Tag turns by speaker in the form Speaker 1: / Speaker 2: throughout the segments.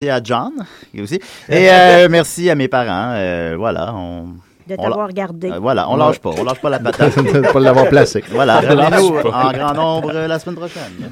Speaker 1: Merci à John aussi. Et euh, merci à mes parents. Euh, voilà, on.
Speaker 2: De
Speaker 1: on
Speaker 2: t'avoir gardé.
Speaker 1: euh, voilà, on lâche pas, on lâche pas la patate.
Speaker 3: De pas l'avoir placé.
Speaker 1: Voilà, revenez-nous en grand nombre euh, la semaine prochaine.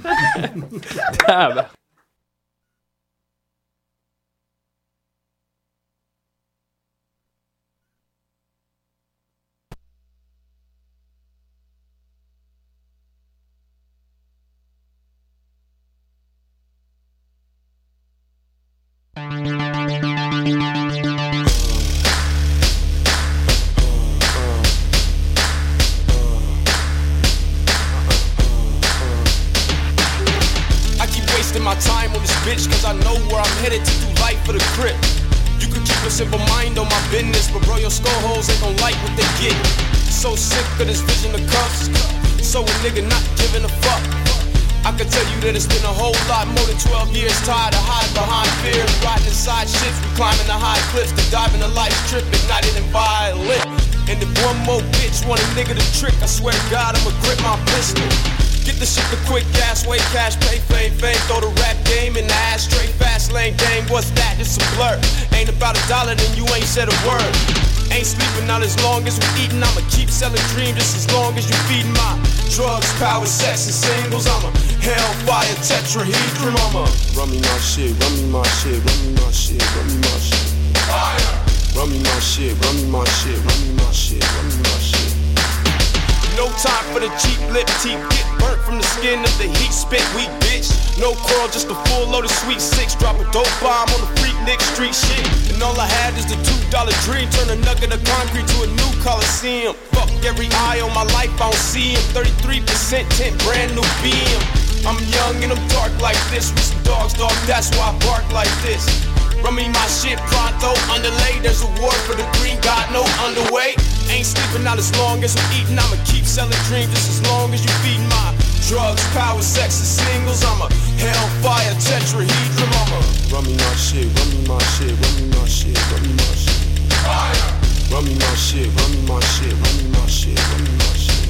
Speaker 4: Drugs, power, sex, and singles. I'm a hellfire tetrahedron. I'm a run me my shit, run me my shit, run me my shit, run me my shit. Fire! Run me my shit, run me my shit, run me my shit, run me my shit. No time for the cheap lip teeth. Get burnt from the skin of the heat spit weak bitch. No curl, just a full load of sweet six. Drop a dope bomb on the freak Nick street shit. And all I had is the two dollar dream. Turn a nugget of concrete to a new coliseum. Fuck every eye on my life, I don't see him. 33% tint, brand new BM. I'm young and I'm dark like this. We some dogs, dog, that's why I bark like this. Run me my shit pronto, underlay. There's a war for the green, got no underway. Ain't sleeping not as long as I'm eating. I'ma keep selling dreams just as long as you feed my drugs, power, sex, and singles. I'm a hellfire tetrahedron. I'm a run me my shit, run me my shit, run me my shit, run me my shit. Fire! Run me my shit, run me my shit, run me my shit, run me my shit.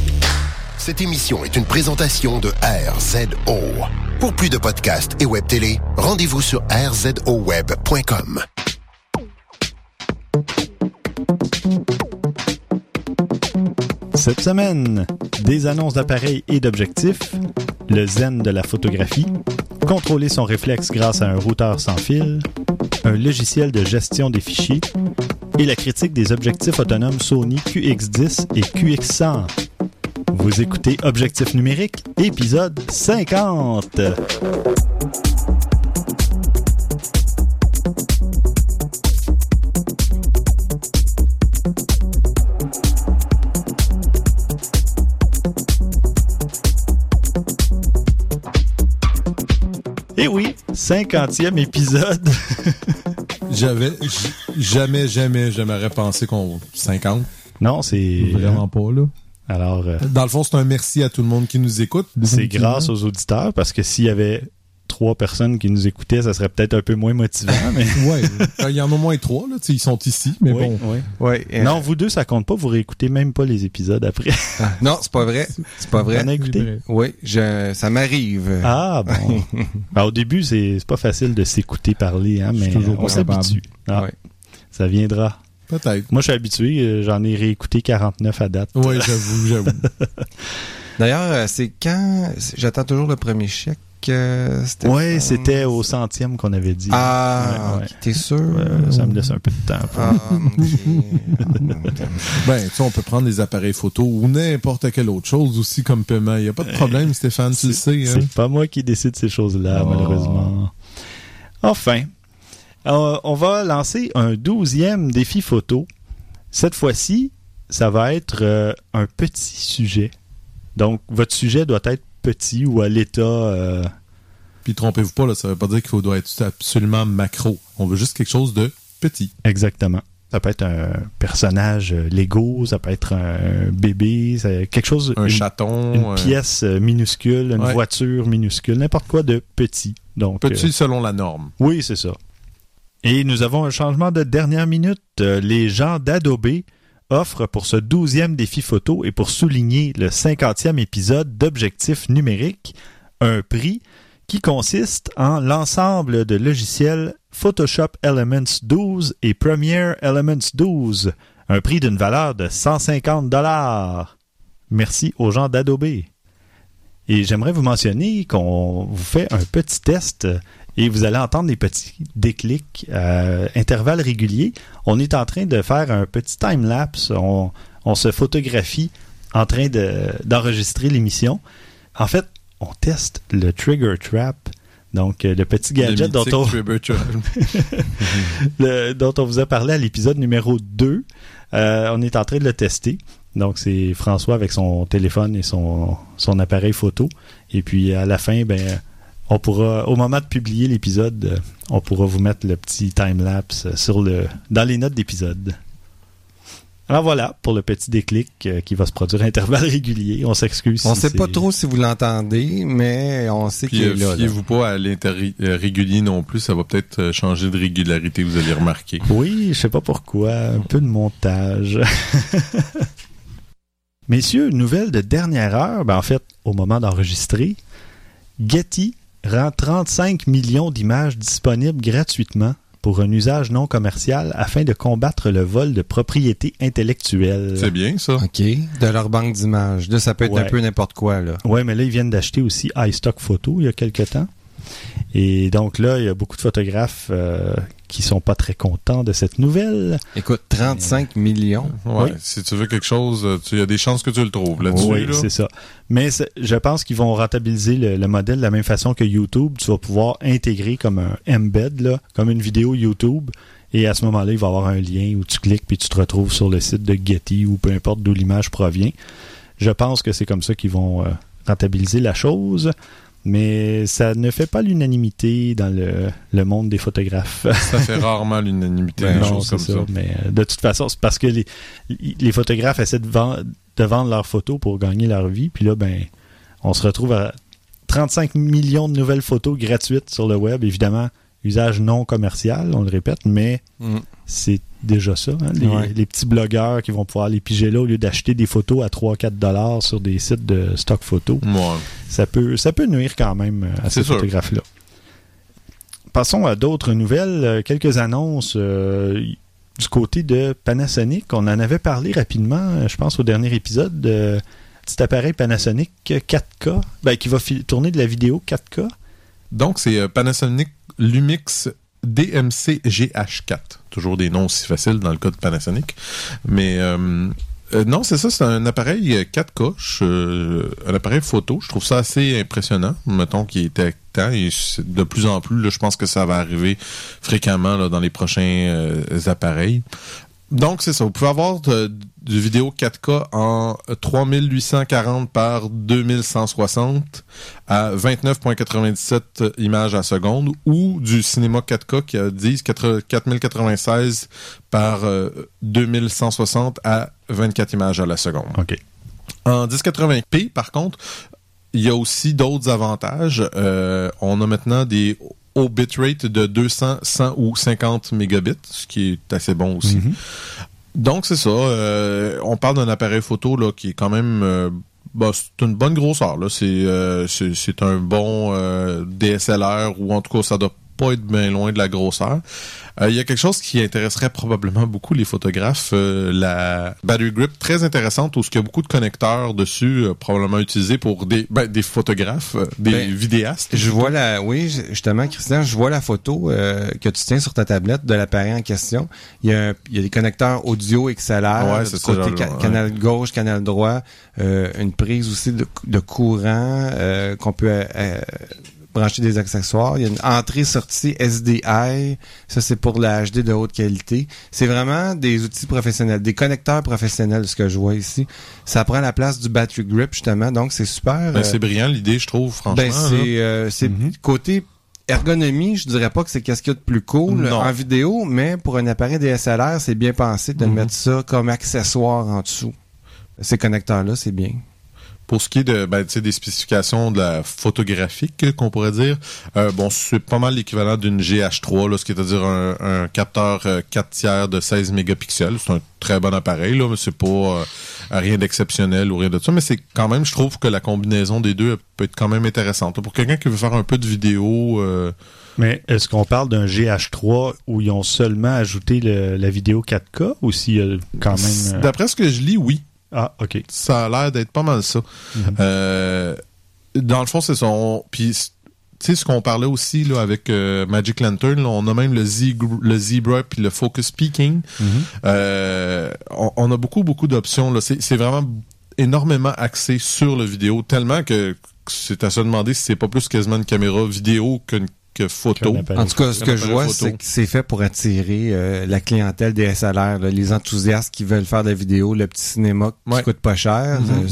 Speaker 5: Cette émission est une présentation de RZO. Pour plus de podcasts et web télé, rendez-vous sur rzoweb.com.
Speaker 6: Cette semaine, des annonces d'appareils et d'objectifs, le zen de la photographie, contrôler son réflexe grâce à un routeur sans fil, un logiciel de gestion des fichiers et la critique des objectifs autonomes Sony QX10 et QX100. Vous écoutez Objectif numérique, épisode 50. Et oui, 50e épisode.
Speaker 7: J'avais jamais, jamais, j'aimerais pensé qu'on 50.
Speaker 6: Non, c'est
Speaker 7: Vraiment pas là.
Speaker 6: Alors, euh,
Speaker 7: Dans le fond, c'est un merci à tout le monde qui nous écoute.
Speaker 6: c'est grâce aux auditeurs parce que s'il y avait trois personnes qui nous écoutaient, ça serait peut-être un peu moins motivant. Mais
Speaker 7: Ouais, il y en a au moins trois là, ils sont ici, mais
Speaker 6: Oui,
Speaker 7: bon.
Speaker 6: oui.
Speaker 8: Ouais. euh,
Speaker 6: non, vous deux, ça compte pas. Vous réécoutez même pas les épisodes après.
Speaker 8: Non, c'est pas vrai. C'est pas vrai.
Speaker 6: Écouté?
Speaker 8: Oui, je, ça m'arrive.
Speaker 6: Ah bon. Ben, au début, c'est pas facile de s'écouter parler, hein, mais
Speaker 7: toujours
Speaker 6: on s'habitue. Ah,
Speaker 8: Ouais.
Speaker 6: Ça viendra.
Speaker 7: Peut-être.
Speaker 6: Moi, je suis habitué. euh, J'en ai réécouté 49 à date.
Speaker 7: Ouais, j'avoue, j'avoue.
Speaker 8: D'ailleurs, euh, c'est quand J'attends toujours le premier chèque. euh, Stéphane?
Speaker 6: Ouais, c'était au centième qu'on avait dit.
Speaker 8: Ah,
Speaker 6: Ouais,
Speaker 8: t'es sûr?
Speaker 6: Euh, ça me laisse un peu de temps. pour-
Speaker 8: Ah,
Speaker 7: ben, tu sais, on peut prendre des appareils photo ou n'importe quelle autre chose aussi comme paiement. Il y a pas de problème, Stéphane, tu le sais. Hein?
Speaker 6: C'est pas moi qui décide ces choses-là,
Speaker 7: Oh.
Speaker 6: malheureusement. Enfin, euh, on va lancer un douzième défi photo. Cette fois-ci, ça va être euh, un petit sujet. Donc, votre sujet doit être petit ou à l'état... euh,
Speaker 7: Puis trompez-vous pas, là, ça veut pas dire qu'il doit être absolument macro. On veut juste quelque chose de petit.
Speaker 6: exactement. Ça peut être un personnage Lego, ça peut être un bébé, quelque chose...
Speaker 7: Un
Speaker 6: une-
Speaker 7: chaton.
Speaker 6: Une
Speaker 7: un-
Speaker 6: pièce minuscule, une
Speaker 7: Ouais.
Speaker 6: voiture minuscule, n'importe quoi de petit. Donc,
Speaker 7: Petit selon la norme.
Speaker 6: Oui, c'est ça. Et nous avons un changement de dernière minute. Euh, Les gens d'Adobe offrent pour ce douzième défi photo et pour souligner le cinquantième épisode d'Objectif numérique un prix qui consiste en l'ensemble de logiciels Photoshop Elements 12 et Premiere Elements 12, un prix d'une valeur de 150 dollars. Merci aux gens d'Adobe. Et j'aimerais vous mentionner qu'on vous fait un petit test et vous allez entendre des petits déclics à intervalles réguliers. On est en train de faire un petit time-lapse. On, on se photographie en train de- d'enregistrer l'émission. En fait, on teste le Trigger Trap. Donc, euh, le petit gadget
Speaker 7: Le
Speaker 6: dont on, le- dont on vous a parlé à l'épisode numéro 2. Euh, on est en train de le tester. Donc, c'est François avec son téléphone et son, son appareil photo. Et puis, à la fin, ben, on pourra, au moment de publier l'épisode, euh, on pourra vous mettre le petit time-lapse sur le, dans les notes d'épisode. Alors voilà, pour le petit déclic euh, qui va se produire à intervalles réguliers. On s'excuse.
Speaker 8: On
Speaker 6: si
Speaker 8: sait pas trop si vous l'entendez, mais on sait qu'il
Speaker 7: euh,
Speaker 8: est là.
Speaker 7: fiez-vous pas à l'interrégulier non plus, ça va peut-être euh, changer de régularité, vous allez remarquer.
Speaker 6: Oui, je sais pas pourquoi. Un peu de montage. Messieurs, nouvelle de dernière heure. Ben, en fait, au moment d'enregistrer, Getty rend 35 millions d'images disponibles gratuitement pour un usage non commercial afin de combattre le vol de propriété intellectuelle.
Speaker 7: C'est bien, ça.
Speaker 8: OK. De leur banque d'images. Là, ça peut être
Speaker 6: Ouais.
Speaker 8: un peu n'importe quoi, là.
Speaker 6: Ouais, mais là, ils viennent d'acheter aussi iStock Photo il y a quelque temps. Et donc là, il y a beaucoup de photographes euh, qui sont pas très contents de cette nouvelle.
Speaker 8: Écoute, 35 millions.
Speaker 7: Ouais,
Speaker 6: Oui.
Speaker 7: Si tu veux quelque chose, euh, tu- il y a des chances que tu le trouves là-dessus.
Speaker 6: Oui,
Speaker 7: là.
Speaker 6: c'est ça. Mais je pense qu'ils vont rentabiliser le, le modèle de la même façon que YouTube. Tu vas pouvoir intégrer comme un embed, là, comme une vidéo YouTube. Et à ce moment-là, il va y avoir un lien où tu cliques puis tu te retrouves sur le site de Getty ou peu importe d'où l'image provient. Je pense que c'est comme ça qu'ils vont euh, rentabiliser la chose. Mais ça ne fait pas l'unanimité dans le, le monde des photographes.
Speaker 7: Ça fait rarement l'unanimité
Speaker 8: Ben
Speaker 7: des
Speaker 6: Non,
Speaker 7: choses
Speaker 6: c'est
Speaker 7: comme ça.
Speaker 6: Mais euh, de toute façon, c'est parce que les, les photographes essaient de, vend- de vendre leurs photos pour gagner leur vie. Puis là, ben, on se retrouve à 35 millions de nouvelles photos gratuites sur le web. Évidemment, usage non commercial, on le répète, mais
Speaker 8: Mm.
Speaker 6: c'est déjà ça. hein. Les,
Speaker 8: Ouais.
Speaker 6: les petits blogueurs qui vont pouvoir les piger là au lieu d'acheter des photos à 3-4 dollars sur des sites de stock photo
Speaker 7: Ouais.
Speaker 6: Ça peut, ça peut nuire quand même euh, à ces photographes-là. Passons à d'autres nouvelles. Euh, Quelques annonces euh, du côté de Panasonic. On en avait parlé rapidement, je pense, au dernier épisode. De petit appareil Panasonic 4K ben, qui va tourner de la vidéo 4K.
Speaker 7: Donc, c'est euh, Panasonic Lumix DMC GH4. Toujours des noms aussi faciles dans le cas de Panasonic. Mais euh, euh, non, c'est ça, c'est un appareil euh, 4K, je- un appareil photo. Je trouve ça assez impressionnant. Mettons qu'il était temps et de plus en plus, je pense que ça va arriver fréquemment là, dans les prochains euh, appareils. Donc, c'est ça. Vous pouvez avoir de- du vidéo 4K en 3840 par 2160 à 29.97 images à seconde ou du cinéma 4K qui a 10 4- 4096 par euh, 2160 à 24 images à la seconde.
Speaker 6: OK.
Speaker 7: En 1080p, par contre, il y a aussi d'autres avantages. Euh, on a maintenant des au bitrate de 200, 100 ou 50 mégabits, ce qui est assez bon aussi.
Speaker 6: Mhm.
Speaker 7: Donc c'est ça. euh, on parle d'un appareil photo là qui est quand même euh, bah, c'est une bonne grosseur là. C'est euh, c'est c'est un bon euh, DSLR ou en tout cas ça doit pas être bien loin de la grosseur. Euh, Il y a quelque chose qui intéresserait probablement beaucoup les photographes, euh, la battery grip très intéressante où il y a beaucoup de connecteurs dessus, euh, probablement utilisés pour des ben, des photographes, des
Speaker 8: Ben,
Speaker 7: vidéastes.
Speaker 8: Je vois la, oui, justement, Christian, je vois la photo que tu tiens sur ta tablette de l'appareil en question. Il y a, un- il y a des connecteurs audio XLR,
Speaker 7: Ouais,
Speaker 8: du côté ca-
Speaker 7: ouais.
Speaker 8: canal gauche, canal droit, une prise aussi de, de courant qu'on peut brancher des accessoires. Il y a une entrée-sortie SDI, ça c'est pour la HD de haute qualité. C'est vraiment des outils professionnels, des connecteurs professionnels, ce que je vois ici. Ça prend la place du battery grip justement, donc c'est super.
Speaker 7: Ben,
Speaker 8: euh,
Speaker 7: c'est brillant l'idée, je trouve, franchement.
Speaker 8: ben, c'est euh, c'est
Speaker 7: Mhm.
Speaker 8: côté ergonomie, je dirais pas que c'est qu'est-ce qu'il y a de plus cool
Speaker 7: Non.
Speaker 8: en vidéo, mais pour un appareil DSLR, c'est bien pensé de
Speaker 7: Mhm.
Speaker 8: mettre ça comme accessoire en dessous. Ces connecteurs-là, c'est bien.
Speaker 7: Pour ce qui est de, ben, des spécifications de la photographique, qu'on pourrait dire, euh, bon, c'est pas mal l'équivalent d'une GH3, là, ce qui est à dire un, un capteur euh, 4 tiers de 16 mégapixels. C'est un très bon appareil, là, mais c'est pas euh, rien d'exceptionnel ou rien de ça. Mais c'est quand même, je trouve que la combinaison des deux peut être quand même intéressante. Pour quelqu'un qui veut faire un peu de vidéo, euh,
Speaker 6: Mais est-ce qu'on parle d'un GH3 où ils ont seulement ajouté le- la vidéo 4K ou s'il y a quand même... euh,
Speaker 7: d'après ce que je lis, oui.
Speaker 6: Ah, OK.
Speaker 7: Ça a l'air d'être pas mal ça. Euh, dans le fond, c'est son. Puis, tu sais, ce qu'on parlait aussi là, avec euh, Magic Lantern, là, on a même le, Zig- le Zebra puis le Focus Peaking. Euh, on, on a beaucoup, beaucoup d'options. C'est vraiment énormément axé sur le vidéo, tellement que c'est à se demander si c'est pas plus quasiment une caméra vidéo qu'une photo.
Speaker 8: En tout cas, ce que je vois, c'est que c'est fait pour attirer euh, la clientèle des SLR, là, les enthousiastes qui veulent faire de la vidéo, le petit cinéma qui
Speaker 7: Ouais.
Speaker 8: coûte pas cher,
Speaker 6: Mhm.
Speaker 8: euh,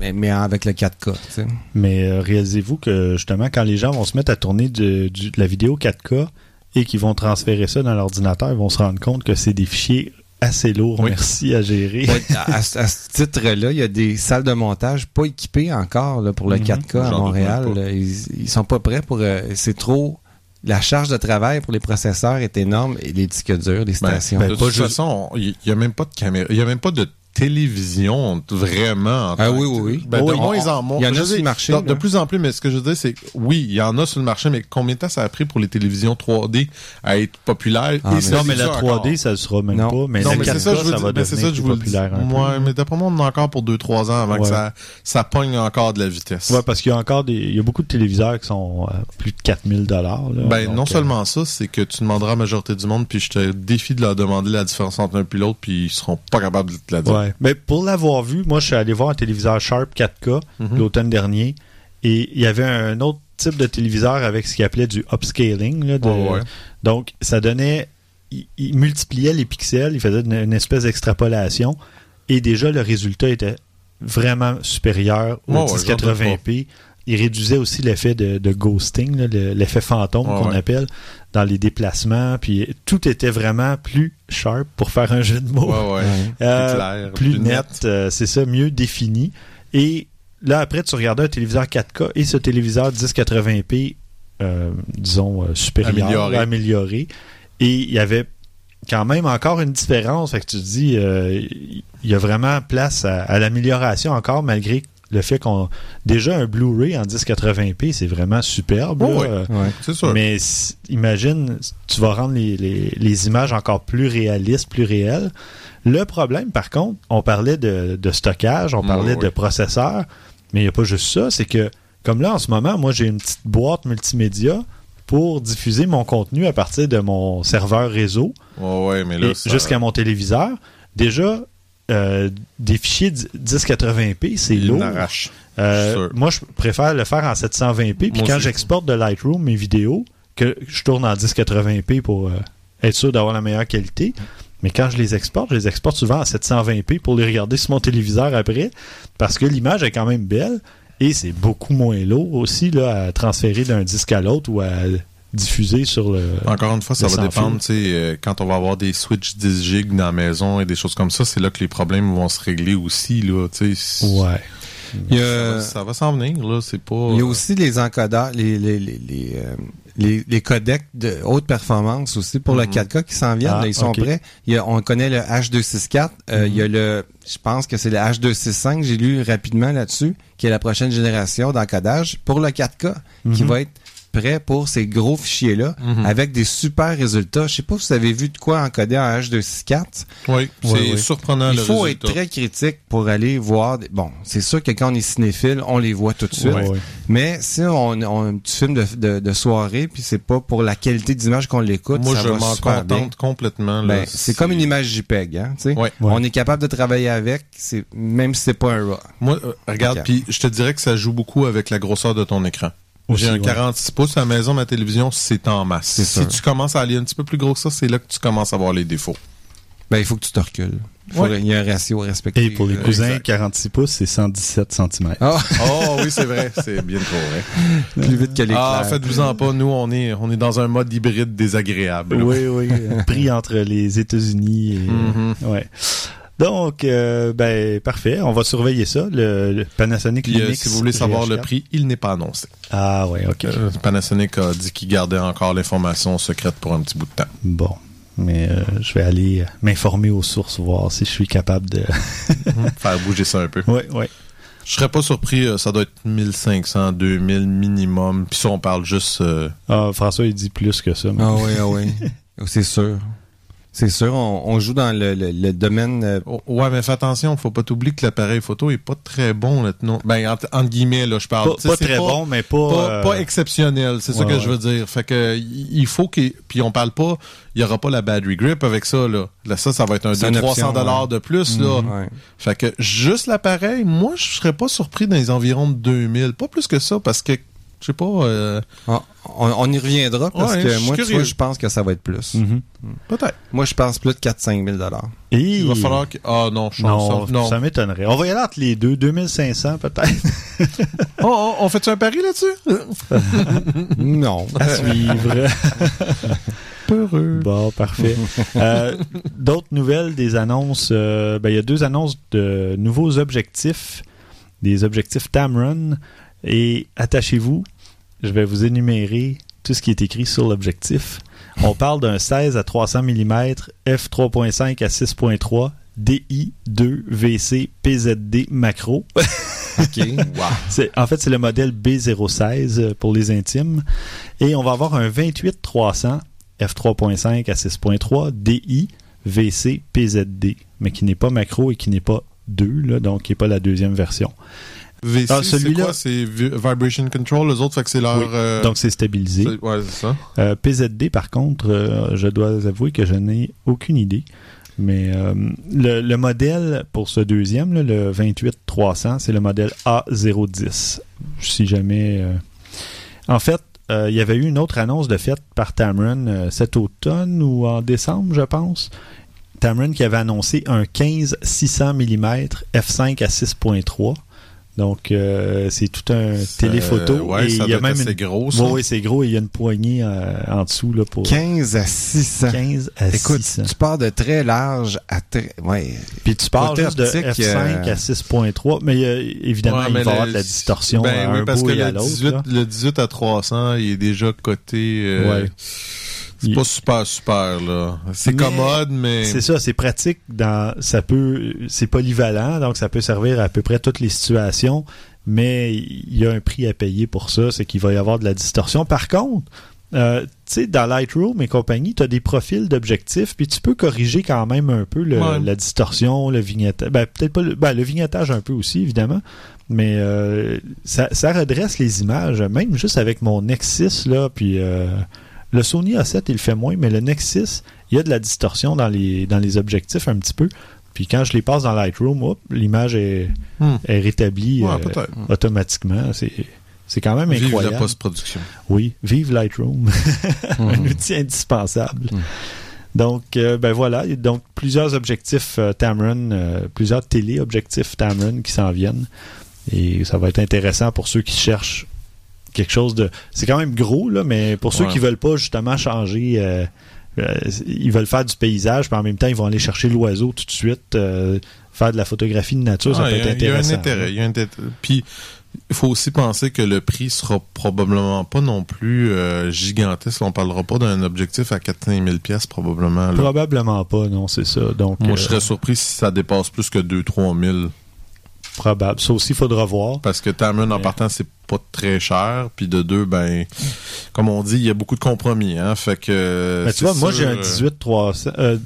Speaker 8: mais, mais avec le 4K. tu sais.
Speaker 6: Mais euh, réalisez-vous que justement, quand les gens vont se mettre à tourner de, de la vidéo 4K et qu'ils vont transférer ça dans l'ordinateur, ils vont se rendre compte que c'est des fichiers assez lourds,
Speaker 7: Oui.
Speaker 6: merci à gérer.
Speaker 8: À, à ce à titre-là, il y a des salles de montage pas équipées encore là, pour le
Speaker 6: Mhm.
Speaker 8: 4K à
Speaker 7: J'en doute
Speaker 8: Montréal. Ils, ils sont pas prêts pour. euh, c'est trop. La charge de travail pour les processeurs est énorme et les disques durs, les
Speaker 7: Ben,
Speaker 8: stations.
Speaker 7: de
Speaker 6: Ben,
Speaker 7: toute
Speaker 6: pas juste-
Speaker 7: façon, il y a même pas de caméra, il y a même pas de télévision vraiment. en
Speaker 8: Ah
Speaker 7: tant
Speaker 8: oui,
Speaker 7: que-
Speaker 8: oui, oui.
Speaker 7: Ben, de
Speaker 8: Oui.
Speaker 7: moins en moins.
Speaker 8: Il y en a sur
Speaker 7: dis,
Speaker 8: le marché,
Speaker 7: De, de plus en plus, mais ce que je veux dire, c'est que oui, il y en a sur le marché, mais combien de temps ça a pris pour les télévisions 3D à être populaires?
Speaker 8: Ah, mais-
Speaker 7: ça
Speaker 6: non, mais la
Speaker 7: dit
Speaker 6: 3D,
Speaker 7: encore.
Speaker 6: ça ne sera même
Speaker 8: Non.
Speaker 6: pas. Mais
Speaker 7: non,
Speaker 6: la
Speaker 7: mais
Speaker 6: 4K,
Speaker 7: c'est ça, je veux
Speaker 6: ça
Speaker 7: dire,
Speaker 6: va
Speaker 7: ça, je le dis.
Speaker 6: populaire un peu.
Speaker 7: Ouais, mais d'après moi, on en a encore pour 2-3 ans avant que ça, ça pogne encore de la vitesse.
Speaker 6: Ouais, parce qu'il y a encore des, il y a beaucoup de téléviseurs qui sont à plus de 4000 dollars.
Speaker 7: Ben, non
Speaker 6: euh,
Speaker 7: seulement ça, c'est que tu demanderas à la majorité du monde, puis je te défie de leur demander la différence entre un puis l'autre, puis ils seront pas capables de te la dire.
Speaker 6: Ouais. Mais pour l'avoir vu, moi, je suis allé voir un téléviseur Sharp 4K
Speaker 7: Mhm.
Speaker 6: l'automne dernier et il y avait un autre type de téléviseur avec ce qu'il appelait du upscaling. là, de-
Speaker 7: Ouais, ouais.
Speaker 6: Donc, ça donnait. Il, il multipliait les pixels, il faisait une, une espèce d'extrapolation et déjà le résultat était vraiment supérieur au
Speaker 7: ouais,
Speaker 6: 1080p. Il réduisait aussi l'effet de, de ghosting, là, le- l'effet fantôme
Speaker 7: Ouais,
Speaker 6: qu'on
Speaker 7: ouais.
Speaker 6: appelle dans les déplacements. Puis tout était vraiment plus sharp pour faire un jeu de mots.
Speaker 7: Ouais, ouais.
Speaker 6: Euh,
Speaker 7: Plus clair,
Speaker 6: plus,
Speaker 7: plus
Speaker 6: net,
Speaker 7: net.
Speaker 6: euh, c'est ça, mieux défini. Et là, après, tu regardais un téléviseur 4K et ce téléviseur 1080p, euh, disons, euh, supérieur,
Speaker 7: Amélioré.
Speaker 6: amélioré. Et il y avait quand même encore une différence. Fait que tu te dis, euh, il y a vraiment place à, à l'amélioration encore, malgré le fait qu'on. Déjà, un Blu-ray en 1080p, c'est vraiment superbe.
Speaker 7: Oh. C'est sûr.
Speaker 6: mais imagine, tu vas rendre les, les- les images encore plus réalistes, plus réelles. Le problème, par contre, on parlait de, de stockage, on
Speaker 7: Mm,
Speaker 6: parlait
Speaker 7: oui.
Speaker 6: de processeur, mais il n'y a pas juste ça, c'est que, comme là, en ce moment, moi, j'ai une petite boîte multimédia pour diffuser mon contenu à partir de mon serveur réseau
Speaker 7: Ouais, ouais, mais là,
Speaker 6: et
Speaker 7: ça-
Speaker 6: jusqu'à mon téléviseur. Déjà, euh, des fichiers 1080p, c'est lourd. Euh, moi, je préfère le faire en 720p. Puis quand j'exporte de Lightroom mes vidéos, que je tourne en 1080p pour euh, être sûr d'avoir la meilleure qualité. Mais quand je les exporte, je les exporte souvent en 720p pour les regarder sur mon téléviseur après, parce que l'image est quand même belle et c'est beaucoup moins lourd aussi là, à transférer d'un disque à l'autre ou à diffuser sur le.
Speaker 7: Encore une fois, ça va dépendre,
Speaker 6: fil.
Speaker 7: tu sais, euh, quand on va avoir des switches 10 gigs dans la maison et des choses comme ça, c'est là que les problèmes vont se régler aussi, là, tu sais.
Speaker 6: Ouais.
Speaker 8: Il y
Speaker 7: Ça
Speaker 8: a-
Speaker 7: va- Ça va s'en venir, là, c'est pas...
Speaker 8: Il y a aussi les encodeurs, les, les, les, les, euh, les- les codecs de haute performance aussi pour le
Speaker 7: Mhm.
Speaker 8: 4K qui s'en viennent.
Speaker 6: Ah,
Speaker 8: là, ils sont
Speaker 6: ok.
Speaker 8: prêts. Il y a- on connaît le H264. euh, Il y a le, je pense que c'est le H265. J'ai lu rapidement là-dessus, qui est la prochaine génération d'encodage pour le 4K, qui
Speaker 6: Mhm.
Speaker 8: va être prêt pour ces gros fichiers-là
Speaker 7: Mhm.
Speaker 8: avec des super résultats. Je sais pas si vous avez vu de quoi encoder en H264.
Speaker 7: Oui, c'est
Speaker 6: Ouais, ouais.
Speaker 7: surprenant,
Speaker 8: Il faut être très critique pour aller voir. des- Bon, c'est sûr que quand on est cinéphile, on les voit tout de suite. Mais si on, on a un petit film de, de, de soirée, puis c'est pas pour la qualité d'image qu'on l'écoute,
Speaker 7: Moi,
Speaker 8: ça
Speaker 7: je m'en
Speaker 8: bien.
Speaker 7: contente complètement.
Speaker 8: Ben, c'est comme une image JPEG, hein. On est capable de travailler avec, même si c'est pas un RAW.
Speaker 7: Moi, euh, regarde, puis je te dirais que ça joue beaucoup avec la grosseur de ton écran.
Speaker 6: Aussi,
Speaker 7: J'ai un
Speaker 6: ouais.
Speaker 7: 46 pouces à la maison, ma télévision, c'est en masse.
Speaker 8: C'est
Speaker 7: si tu commences à aller un petit peu plus gros que ça, c'est là que tu commences à voir les défauts.
Speaker 8: Ben, il faut que tu te recules. Il, faut-
Speaker 7: Ouais.
Speaker 8: il y a un ratio à respecter.
Speaker 6: Et pour les
Speaker 8: Euh,
Speaker 6: cousins,
Speaker 7: exact.
Speaker 6: 46 pouces, c'est 117 cm.
Speaker 8: Ah,
Speaker 7: Oh oui, c'est vrai, c'est bien trop vrai.
Speaker 8: plus vite que les
Speaker 7: Ah, faites-vous-en pas, nous, on est, on est dans un mode hybride désagréable.
Speaker 6: Oui, oui. pris entre les États-Unis et. Ouais. Donc, euh, ben, parfait. On va surveiller ça, le, le Panasonic
Speaker 7: Puis, euh,
Speaker 6: Lumix
Speaker 7: si vous voulez savoir le
Speaker 6: GH4.
Speaker 7: prix, il n'est pas annoncé.
Speaker 6: Ah, ouais, OK.
Speaker 7: Euh, Panasonic a dit qu'il gardait encore l'information secrète pour un petit bout de temps.
Speaker 6: Bon. Mais euh, je vais aller m'informer aux sources, voir si je suis capable de...
Speaker 7: Faire bouger ça un peu.
Speaker 6: oui, oui.
Speaker 7: Je serais pas surpris, euh, ça doit être 1500, 2000 minimum. Puis ça, on parle juste... euh,
Speaker 6: Ah, François, il dit plus que ça. mais-
Speaker 8: Ah oui, ah oui. C'est sûr. C'est sûr, on, on joue dans le, le- le domaine. euh,
Speaker 7: oh, Ouais, mais fais attention, faut pas t'oublier que l'appareil photo est pas très bon. Là, non. Ben, entre, entre guillemets, là, je parle.
Speaker 6: Pas, pas très bon, mais pas...
Speaker 7: Pas,
Speaker 6: euh,
Speaker 7: pas exceptionnel, c'est ça que
Speaker 6: ouais.
Speaker 7: je veux dire. Fait que il faut qu'il puis on parle pas, il y aura pas la battery grip avec ça là. Là ça ça va être un
Speaker 8: C'est
Speaker 7: 2
Speaker 8: une
Speaker 7: 300
Speaker 8: option,
Speaker 7: dollars
Speaker 8: ouais.
Speaker 7: de plus là.
Speaker 8: ouais.
Speaker 7: Fait que juste l'appareil, moi je serais pas surpris dans les environs de 2000, pas plus que ça parce que je sais pas euh,
Speaker 8: Ah, on, on y reviendra parce
Speaker 7: Ouais,
Speaker 8: que moi, tu vois, je pense que ça va être plus.
Speaker 6: mhm.
Speaker 7: peut-être.
Speaker 8: Moi, je pense plus de 4-5 000
Speaker 6: Et...
Speaker 7: Il va falloir que ah non, je
Speaker 6: Non,
Speaker 7: pense ça. Non.
Speaker 6: ça m'étonnerait. On va y aller entre les deux, 2500 peut-être.
Speaker 7: Oh, oh, on fait un pari là-dessus?
Speaker 8: Non.
Speaker 6: à suivre.
Speaker 7: Peureux.
Speaker 6: Bon, parfait. Euh, D'autres nouvelles, des annonces. euh, ben, il y a deux annonces de nouveaux objectifs, des objectifs Tamron. Et attachez-vous, je vais vous énumérer tout ce qui est écrit sur l'objectif. On parle d'un 16 à 300 mm, f3.5 à 6.3, DI 2 VC PZD macro.
Speaker 8: OK.
Speaker 6: C'est- En fait, c'est le modèle B016 euh, pour les intimes. Et on va avoir un 28-300 f3.5 à 6.3 DI VC PZD, mais qui n'est pas macro et qui n'est pas 2, là, donc qui n'est pas la deuxième version.
Speaker 7: VC,
Speaker 6: Ah,
Speaker 7: c'est
Speaker 6: celui-là-
Speaker 7: quoi? C'est vi- Vibration Control, les autres, fait que c'est leur.
Speaker 6: Oui.
Speaker 7: euh,
Speaker 6: Donc c'est stabilisé.
Speaker 7: ouais, c'est ça.
Speaker 6: Euh, PZD, par contre, euh, je dois avouer que je n'ai aucune idée. Mais le, le modèle pour ce deuxième, là, le 28-300, c'est le modèle A010. Si jamais. En fait, il y avait eu une autre annonce de fait par Tamron cet automne ou en décembre, je pense. Tamron qui avait annoncé un 15-600 mm f5 à 6.3. Donc, euh, c'est tout un téléphoto.
Speaker 7: Euh, ouais,
Speaker 6: et
Speaker 7: ça
Speaker 6: il y a même une...
Speaker 7: gros, ça.
Speaker 6: Oui, c'est gros et il y a une poignée euh, en dessous là, pour
Speaker 8: 15 à 600.
Speaker 6: 15 à
Speaker 8: Écoute,
Speaker 6: 600.
Speaker 8: tu pars de très large à très... Ouais.
Speaker 6: Puis tu pars juste de
Speaker 8: optique,
Speaker 6: F5
Speaker 8: euh,
Speaker 6: à 6.3, mais euh, évidemment,
Speaker 7: Ouais,
Speaker 6: il
Speaker 7: mais
Speaker 6: va y avoir de la distorsion
Speaker 7: Ben
Speaker 6: à
Speaker 7: oui,
Speaker 6: un
Speaker 7: parce
Speaker 6: bout
Speaker 7: que
Speaker 6: et à
Speaker 7: le
Speaker 6: l'autre.
Speaker 7: 18,
Speaker 6: là.
Speaker 7: le 18 à 300, il est déjà coté. euh,
Speaker 6: Ouais.
Speaker 7: C'est pas super, super, là. C'est commode, mais.
Speaker 6: C'est ça, c'est pratique dans ça peut c'est polyvalent, donc ça peut servir à peu près toutes les situations, mais il y a un prix à payer pour ça, c'est qu'il va y avoir de la distorsion. Par contre, euh, tu sais, dans Lightroom et compagnie, tu as des profils d'objectifs, puis tu peux corriger quand même un peu le-
Speaker 7: Ouais.
Speaker 6: la distorsion, le vignettage. Ben, peut-être pas le, ben, le vignettage un peu aussi, évidemment, mais euh, ça, ça redresse les images, même juste avec mon Nexus, là, puis euh, le Sony A7, il le fait moins, mais le Nexus, il y a de la distorsion dans les, dans les objectifs un petit peu. Puis quand je les passe dans Lightroom, l'image est,
Speaker 7: Hmm.
Speaker 6: est rétablie
Speaker 7: Ouais,
Speaker 6: euh,
Speaker 7: peut-être.
Speaker 6: automatiquement. C'est, c'est quand même
Speaker 7: Vive la
Speaker 6: incroyable.
Speaker 7: post-production.
Speaker 6: Oui, vive Lightroom. un outil indispensable. Donc, euh, ben voilà. Donc, plusieurs objectifs euh, Tamron, euh, plusieurs téléobjectifs Tamron qui s'en viennent. Et ça va être intéressant pour ceux qui cherchent quelque chose de. C'est quand même gros, là, mais pour ceux
Speaker 7: Ouais.
Speaker 6: qui veulent pas justement changer. euh, euh, ils veulent faire du paysage, puis en même temps, ils vont aller chercher l'oiseau tout de suite, euh, faire de la photographie de nature, ça
Speaker 7: Ah,
Speaker 6: peut être
Speaker 7: a- il y a un
Speaker 6: intéressant.
Speaker 7: intérêt. il y a un intérêt. Puis, il faut aussi penser que le prix sera probablement pas non plus euh, gigantesque. On parlera pas d'un objectif à 4-5 000 pièces probablement. là.
Speaker 6: Probablement pas, non, c'est ça. Donc,
Speaker 7: Moi, je serais surpris si ça dépasse plus que 2-3 000.
Speaker 6: Probable. Ça aussi, il faudra voir.
Speaker 7: Parce que Tamron, en partant, c'est pas très cher. Puis de deux, ben, comme on dit, il y a beaucoup de compromis. Hein, fait que.
Speaker 6: Mais tu vois, moi, j'ai un
Speaker 7: euh,
Speaker 6: 18 300, euh,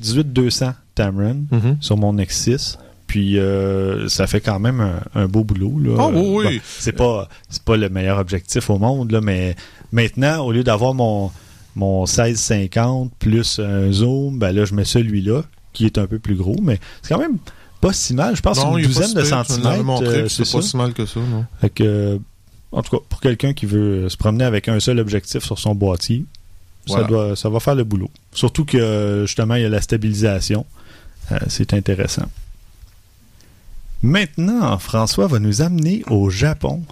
Speaker 6: 18 200 Tamron
Speaker 7: mhm.
Speaker 6: sur mon Nexus. Puis euh, ça fait quand même un, un beau boulot. Là.
Speaker 7: Ah, oui, oui.
Speaker 6: Bon, c'est pas c'est pas le meilleur objectif au monde, là, mais maintenant, au lieu d'avoir mon, mon 1650 plus un zoom, ben là, je mets celui-là, qui est un peu plus gros, mais c'est quand même pas si mal. Je pense
Speaker 7: Non,
Speaker 6: une douzaine de centimètres. euh, c'est
Speaker 7: pas si mal que ça, non?
Speaker 6: Fait que, euh, en tout cas, pour quelqu'un qui veut se promener avec un seul objectif sur son boîtier,
Speaker 7: Voilà.
Speaker 6: ça, doit, ça va faire le boulot. Surtout que, justement, il y a la stabilisation. Euh, c'est intéressant. Maintenant, François va nous amener au Japon.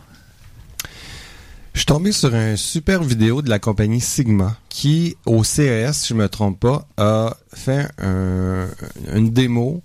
Speaker 8: Je suis tombé sur une super vidéo de la compagnie Sigma qui, au CES, si je me trompe pas, a fait un- une démo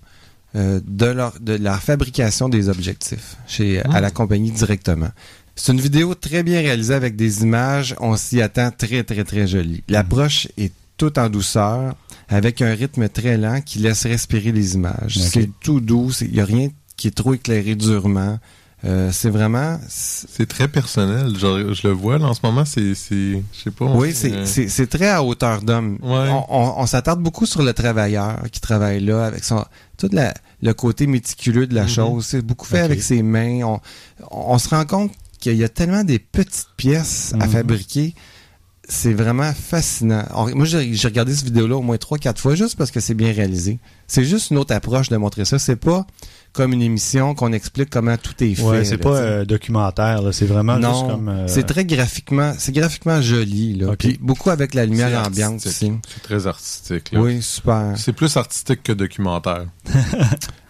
Speaker 8: euh, de, leur, de la fabrication des objectifs chez, à la compagnie directement. C'est une vidéo très bien réalisée avec des images, on s'y attend très très très jolie. L'approche est toute en douceur, avec un rythme très lent qui laisse respirer les images. C'est tout doux, il n'y a rien qui est trop éclairé durement. Euh, c'est vraiment... c'est-
Speaker 7: très personnel. Genre, je le vois là en ce moment, c'est. c'est- Je sais pas.
Speaker 8: Oui, c'est
Speaker 7: euh,
Speaker 8: c'est- très à hauteur d'homme.
Speaker 7: Ouais.
Speaker 8: On, on- on s'attarde beaucoup sur le travailleur qui travaille là, avec son tout la- le côté méticuleux de la
Speaker 7: Mhm.
Speaker 8: chose. C'est beaucoup fait avec ses mains. On, on se rend compte qu'il y a tellement des petites pièces à
Speaker 6: Mhm.
Speaker 8: fabriquer. C'est vraiment fascinant. Moi, j'ai regardé cette vidéo-là au moins trois, quatre fois juste parce que c'est bien réalisé. C'est juste une autre approche de montrer ça. C'est pas comme une émission qu'on explique comment tout est fait.
Speaker 6: Ouais, c'est pas euh, documentaire, là, c'est vraiment juste
Speaker 8: Non,
Speaker 6: comme. euh,
Speaker 8: c'est très graphiquement, c'est graphiquement joli là. Puis beaucoup avec la lumière ambiante aussi.
Speaker 7: C'est très artistique. là.
Speaker 8: Oui, super.
Speaker 7: C'est plus artistique que documentaire.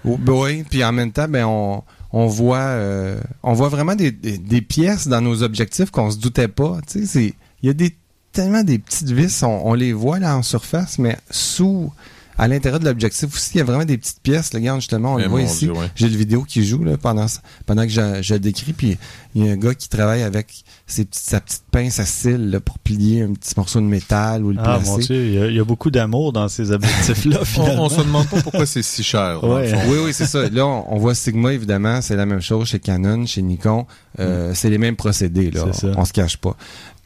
Speaker 8: Oh, ben oui, puis en même temps, ben on, on voit, euh, on voit vraiment des, des, des pièces dans nos objectifs qu'on se doutait pas. Tu sais, il y a des tellement des petites vis, on, on les voit là en surface, mais sous, à l'intérieur de l'objectif aussi, il y a vraiment des petites pièces. Là, regarde justement, on
Speaker 7: Eh,
Speaker 8: le voit
Speaker 7: mon
Speaker 8: ici.
Speaker 7: Ouais.
Speaker 8: J'ai le vidéo qui joue là, pendant pendant que je, je le décris, puis il y a un gars qui travaille avec ses petites, sa petite pince à cils là, pour plier un petit morceau de métal ou le
Speaker 6: Ah
Speaker 8: placer.
Speaker 6: mon Dieu, il y a- il y, a beaucoup d'amour dans ces objectifs-là,
Speaker 7: On,
Speaker 6: finalement.
Speaker 7: on se demande pas pourquoi c'est si cher.
Speaker 6: Ouais.
Speaker 8: Oui, oui, c'est ça. Là, on, on voit Sigma, évidemment, c'est la même chose chez Canon, chez Nikon. Euh, C'est les mêmes procédés, là.
Speaker 6: Mm. C'est ça.
Speaker 8: On se cache pas.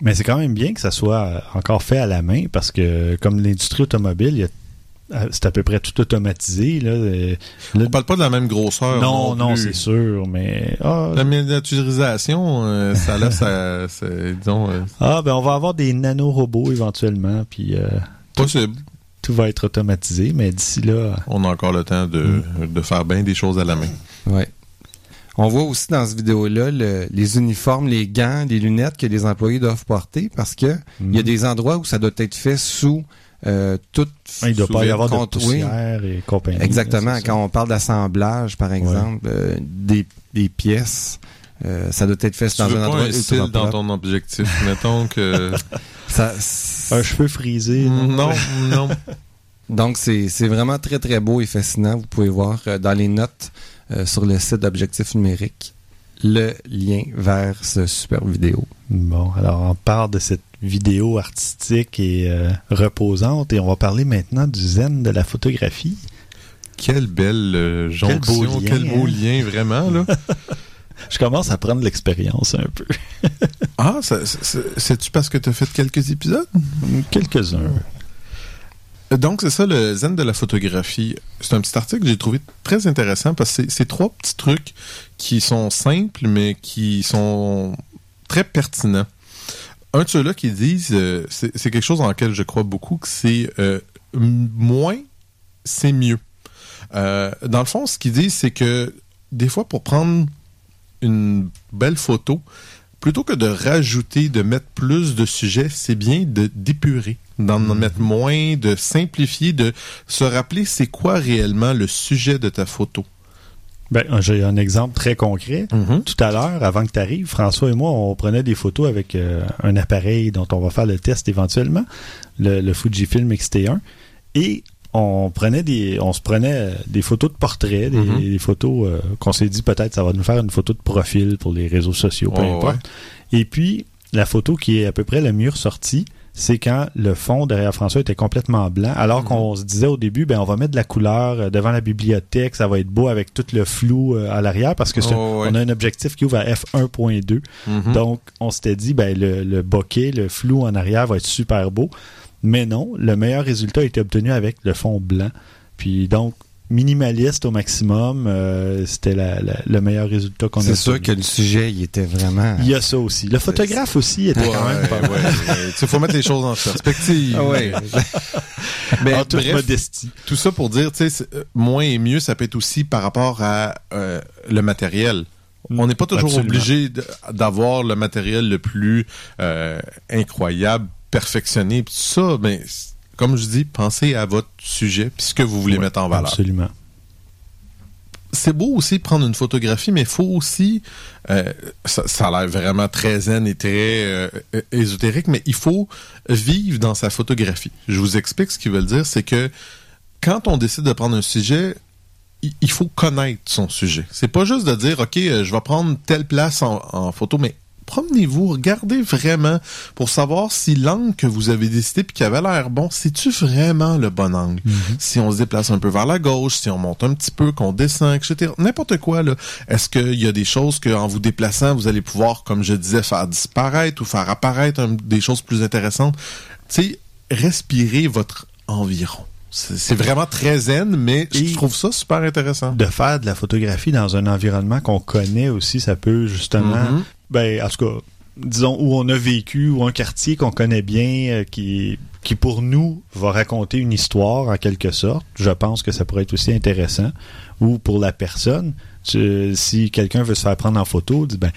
Speaker 6: Mais c'est quand même bien que ça soit encore fait à la main parce que, comme l'industrie automobile, il y a- c'est à peu près tout automatisé. Là. Euh, là-
Speaker 7: On parle pas de la même grosseur.
Speaker 6: non, non, c'est sûr, mais. Ah,
Speaker 7: La miniaturisation, euh, ça laisse à, c'est- disons, euh,
Speaker 6: ah, ben on va avoir des nanorobots éventuellement, puis euh,
Speaker 7: possible.
Speaker 6: tout va être automatisé, mais d'ici là.
Speaker 7: On a encore le temps de,
Speaker 6: Mm.
Speaker 7: de faire bien des choses à la main.
Speaker 8: Ouais. On voit aussi dans cette vidéo-là le- les uniformes, les gants, les lunettes que les employés doivent porter parce que il y a des endroits où ça doit être fait sous euh, toute
Speaker 6: Il ne doit pas y avoir de
Speaker 8: oui.
Speaker 6: poussière et compagnie.
Speaker 8: Exactement.
Speaker 6: là, c'est ça.
Speaker 8: Quand on parle d'assemblage, par exemple, euh, des, des pièces, euh, ça doit être fait
Speaker 7: Tu
Speaker 8: dans
Speaker 7: veux
Speaker 8: un
Speaker 7: pas
Speaker 8: endroit
Speaker 7: un style dans
Speaker 8: propre.
Speaker 7: ton objectif. Mettons que...
Speaker 8: Ça-
Speaker 6: Un cheveu frisé.
Speaker 7: non, non.
Speaker 8: Donc, c'est c'est vraiment très, très beau et fascinant. Vous pouvez voir euh, dans les notes euh, sur le site d'Objectif Numérique le lien vers ce super vidéo.
Speaker 6: Bon, alors on parle de cette vidéo artistique et euh, reposante et on va parler maintenant du zen de la photographie.
Speaker 7: Quelle belle euh,
Speaker 6: Quel beau
Speaker 7: jonction,
Speaker 6: lien,
Speaker 7: quel beau
Speaker 6: hein?
Speaker 7: lien, vraiment, là.
Speaker 6: Je commence à prendre l'expérience un peu.
Speaker 7: Ah, c'est-tu parce que tu as fait quelques épisodes?
Speaker 6: Quelques-uns.
Speaker 7: Donc, c'est ça, le zen de la photographie. C'est un petit article que j'ai trouvé très intéressant parce que c'est trois petits trucs qui sont simples, mais qui sont très pertinents. Un de ceux-là qui disent, euh, c'est quelque chose dans lequel je crois beaucoup, que c'est euh, moins, c'est mieux. Euh, dans le fond, ce qu'ils disent, c'est que des fois, pour prendre une belle photo, plutôt que de rajouter, de mettre plus de sujets, c'est bien de d'épurer, d'en mettre moins, de simplifier, de se rappeler c'est quoi réellement le sujet de ta photo.
Speaker 6: Ben, j'ai un exemple très concret. Tout à l'heure, avant que tu arrives, François et moi, on prenait des photos avec euh, un appareil dont on va faire le test éventuellement, le, le Fujifilm X-T1, et on prenait des, on se prenait euh, des photos de portraits, des,
Speaker 7: Mhm.
Speaker 6: des photos euh, qu'on s'est dit peut-être ça va nous faire une photo de profil pour les réseaux sociaux, peu
Speaker 7: Oh,
Speaker 6: importe. Et puis la photo qui est à peu près la mieux ressortie, c'est quand le fond derrière François était complètement blanc, alors
Speaker 7: Mhm.
Speaker 6: qu'on se disait au début, ben on va mettre de la couleur euh, devant la bibliothèque, ça va être beau avec tout le flou euh, à l'arrière, parce que
Speaker 7: Oh,
Speaker 6: on a un objectif qui ouvre à f1.2.
Speaker 7: Mhm.
Speaker 6: Donc, on s'était dit, ben, le, le bokeh, le flou en arrière va être super beau. Mais non, le meilleur résultat a été obtenu avec le fond blanc. Puis donc, minimaliste au maximum, euh, c'était la- la- le meilleur résultat qu'on a
Speaker 8: C'est sûr que le sujet, il était vraiment...
Speaker 6: Il y a ça aussi. Le photographe aussi était
Speaker 7: Ouais,
Speaker 6: quand même pas mal.
Speaker 7: ouais, ouais. Tu sais, faut mettre les choses en perspective.
Speaker 8: Ah ouais.
Speaker 7: Mais
Speaker 6: en toute
Speaker 7: bref,
Speaker 6: modestie.
Speaker 7: tout ça pour dire, tu sais, euh, moins et mieux, ça peut être aussi par rapport à euh, le matériel. On n'est pas toujours
Speaker 6: Absolument.
Speaker 7: obligé d'avoir le matériel le plus euh, incroyable, perfectionné. Puis ça, c- comme je dis, pensez à votre sujet puis ce que vous voulez
Speaker 6: Ouais,
Speaker 7: mettre en valeur.
Speaker 6: Absolument.
Speaker 7: C'est beau aussi prendre une photographie, mais il faut aussi, euh, ça, ça a l'air vraiment très zen et très euh, ésotérique, mais il faut vivre dans sa photographie. Je vous explique ce qu'ils veulent dire, c'est que quand on décide de prendre un sujet, il- faut connaître son sujet. C'est pas juste de dire, OK, euh, je vais prendre telle place en, en photo, mais promenez-vous, regardez vraiment pour savoir si l'angle que vous avez décidé puis qui avait l'air bon, c'est-tu vraiment le bon angle? Si on se déplace un peu vers la gauche, si on monte un petit peu, qu'on descend, etc. N'importe quoi, là. Est-ce qu'il y a des choses qu'en vous déplaçant, vous allez pouvoir, comme je disais, faire disparaître ou faire apparaître un- des choses plus intéressantes? Tu sais, respirez votre environ. C'est vraiment très zen, mais
Speaker 6: Et-
Speaker 7: je trouve ça super intéressant.
Speaker 6: de faire de la photographie dans un environnement qu'on connaît aussi, ça peut justement,
Speaker 7: Mhm.
Speaker 6: ben, en tout cas, disons, où on a vécu, ou un quartier qu'on connaît bien, euh, qui, qui pour nous va raconter une histoire en quelque sorte. Je pense que ça pourrait être aussi intéressant. Ou pour la personne, tu- si quelqu'un veut se faire prendre en photo, dit ben,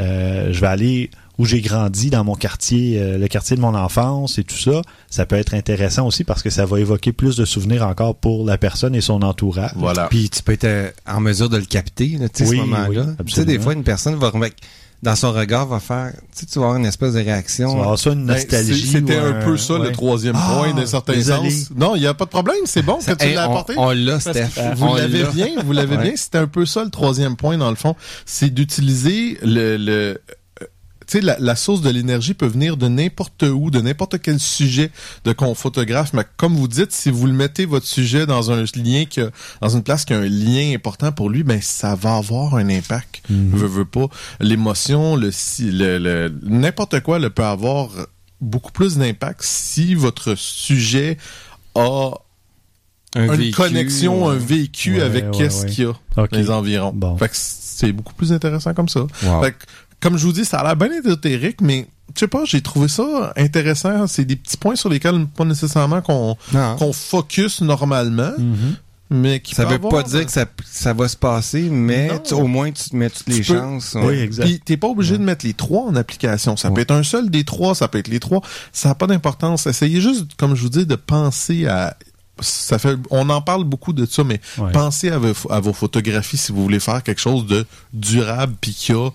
Speaker 6: euh, je vais aller où j'ai grandi dans mon quartier, euh, le quartier de mon enfance et tout ça, ça peut être intéressant aussi parce que ça va évoquer plus de souvenirs encore pour la personne et son entourage.
Speaker 7: Voilà.
Speaker 8: Puis tu peux être euh, en mesure de le capter, là, tu sais,
Speaker 6: Oui,
Speaker 8: ce moment-là.
Speaker 6: oui,
Speaker 8: tu sais, des fois, une personne va remettre, dans son regard, va faire, tu sais, tu vas avoir une espèce de
Speaker 6: Tu vas
Speaker 8: réaction.
Speaker 6: avoir ça une
Speaker 7: Ben,
Speaker 6: nostalgie.
Speaker 7: C'était un peu ça,
Speaker 6: ouais.
Speaker 7: le troisième
Speaker 6: Ah,
Speaker 7: point, d'un certain
Speaker 6: désolé.
Speaker 7: sens. Non, il n'y a pas de problème, c'est bon que tu
Speaker 8: Hey,
Speaker 7: l'as apporté.
Speaker 8: On, l'a, Steph.
Speaker 7: Vous l'avez
Speaker 8: l'a.
Speaker 7: bien, vous l'avez
Speaker 8: Ouais.
Speaker 7: bien. C'était un peu ça le troisième point dans le fond, c'est d'utiliser le, le tu sais, la, la source de l'énergie peut venir de n'importe où, de n'importe quel sujet de qu'on photographe. Mais comme vous dites, si vous le mettez votre sujet dans un lien qui a- dans une place qui a un lien important pour lui, ben ça va avoir un impact. Veut, veut pas. L'émotion, le, si- le, le- n'importe quoi le peut avoir beaucoup plus d'impact si votre sujet a
Speaker 8: Un
Speaker 7: une
Speaker 8: vécu,
Speaker 7: connexion,
Speaker 8: ouais.
Speaker 7: un vécu
Speaker 6: Ouais,
Speaker 7: avec
Speaker 6: ouais,
Speaker 7: qu'est-ce qu'il y a
Speaker 6: Ok.
Speaker 7: dans les environs.
Speaker 6: Bon.
Speaker 7: Fait que c'est beaucoup plus intéressant comme ça.
Speaker 8: Wow.
Speaker 7: Fait que, comme je vous dis, ça a l'air bien ésotérique, mais je sais pas, j'ai trouvé ça intéressant. C'est des petits points sur lesquels pas nécessairement qu'on focus normalement,
Speaker 6: Mhm.
Speaker 7: mais qui
Speaker 8: Ça veut
Speaker 7: avoir-
Speaker 8: pas dire que ça, ça va se passer, mais tu- au moins tu te mets toutes les
Speaker 7: Tu peux-
Speaker 8: chances.
Speaker 6: Oui, exact.
Speaker 7: Puis t'es pas obligé de mettre les trois en application. Ça peut être un seul des trois, ça peut être les trois. Ça n'a pas d'importance. Essayez juste, comme je vous dis, de penser à. Ça fait, on en parle beaucoup de ça, mais
Speaker 6: Ouais.
Speaker 7: pensez à vos, à vos photographies si vous voulez faire quelque chose de durable puis qui a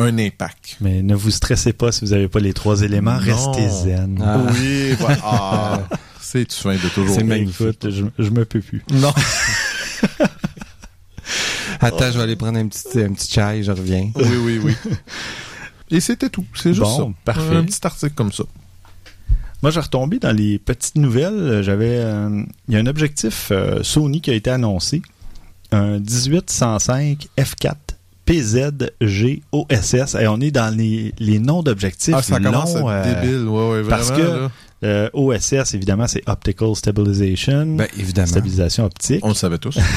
Speaker 7: un impact.
Speaker 6: Mais ne vous stressez pas si vous n'avez pas les trois éléments.
Speaker 7: Non.
Speaker 6: Restez zen.
Speaker 8: Ah.
Speaker 7: Oui, voilà. Ah, c'est fin de toujours.
Speaker 8: C'est magnifique.
Speaker 6: Je, je me peux plus.
Speaker 7: Non.
Speaker 8: Attends, je vais aller prendre un petit, un petit chai, je reviens.
Speaker 7: oui, oui, oui. Et c'était tout. C'est juste
Speaker 6: Bon,
Speaker 7: ça.
Speaker 6: parfait.
Speaker 7: Un petit article comme ça.
Speaker 6: Moi, j'ai retombé dans les petites nouvelles. Euh, J'avais, euh, il y a un objectif euh, Sony qui a été annoncé, un 1805 F4 PZG OSS. Et on est dans les, les noms d'objectifs
Speaker 7: Ah, ça commence
Speaker 6: longs,
Speaker 7: à
Speaker 6: euh,
Speaker 7: être débile. Ouais, ouais,
Speaker 6: parce
Speaker 7: vraiment,
Speaker 6: que-
Speaker 7: là.
Speaker 6: euh, OSS, évidemment, c'est Optical Stabilization,
Speaker 8: Ben, évidemment.
Speaker 6: stabilisation optique.
Speaker 7: On le savait tous.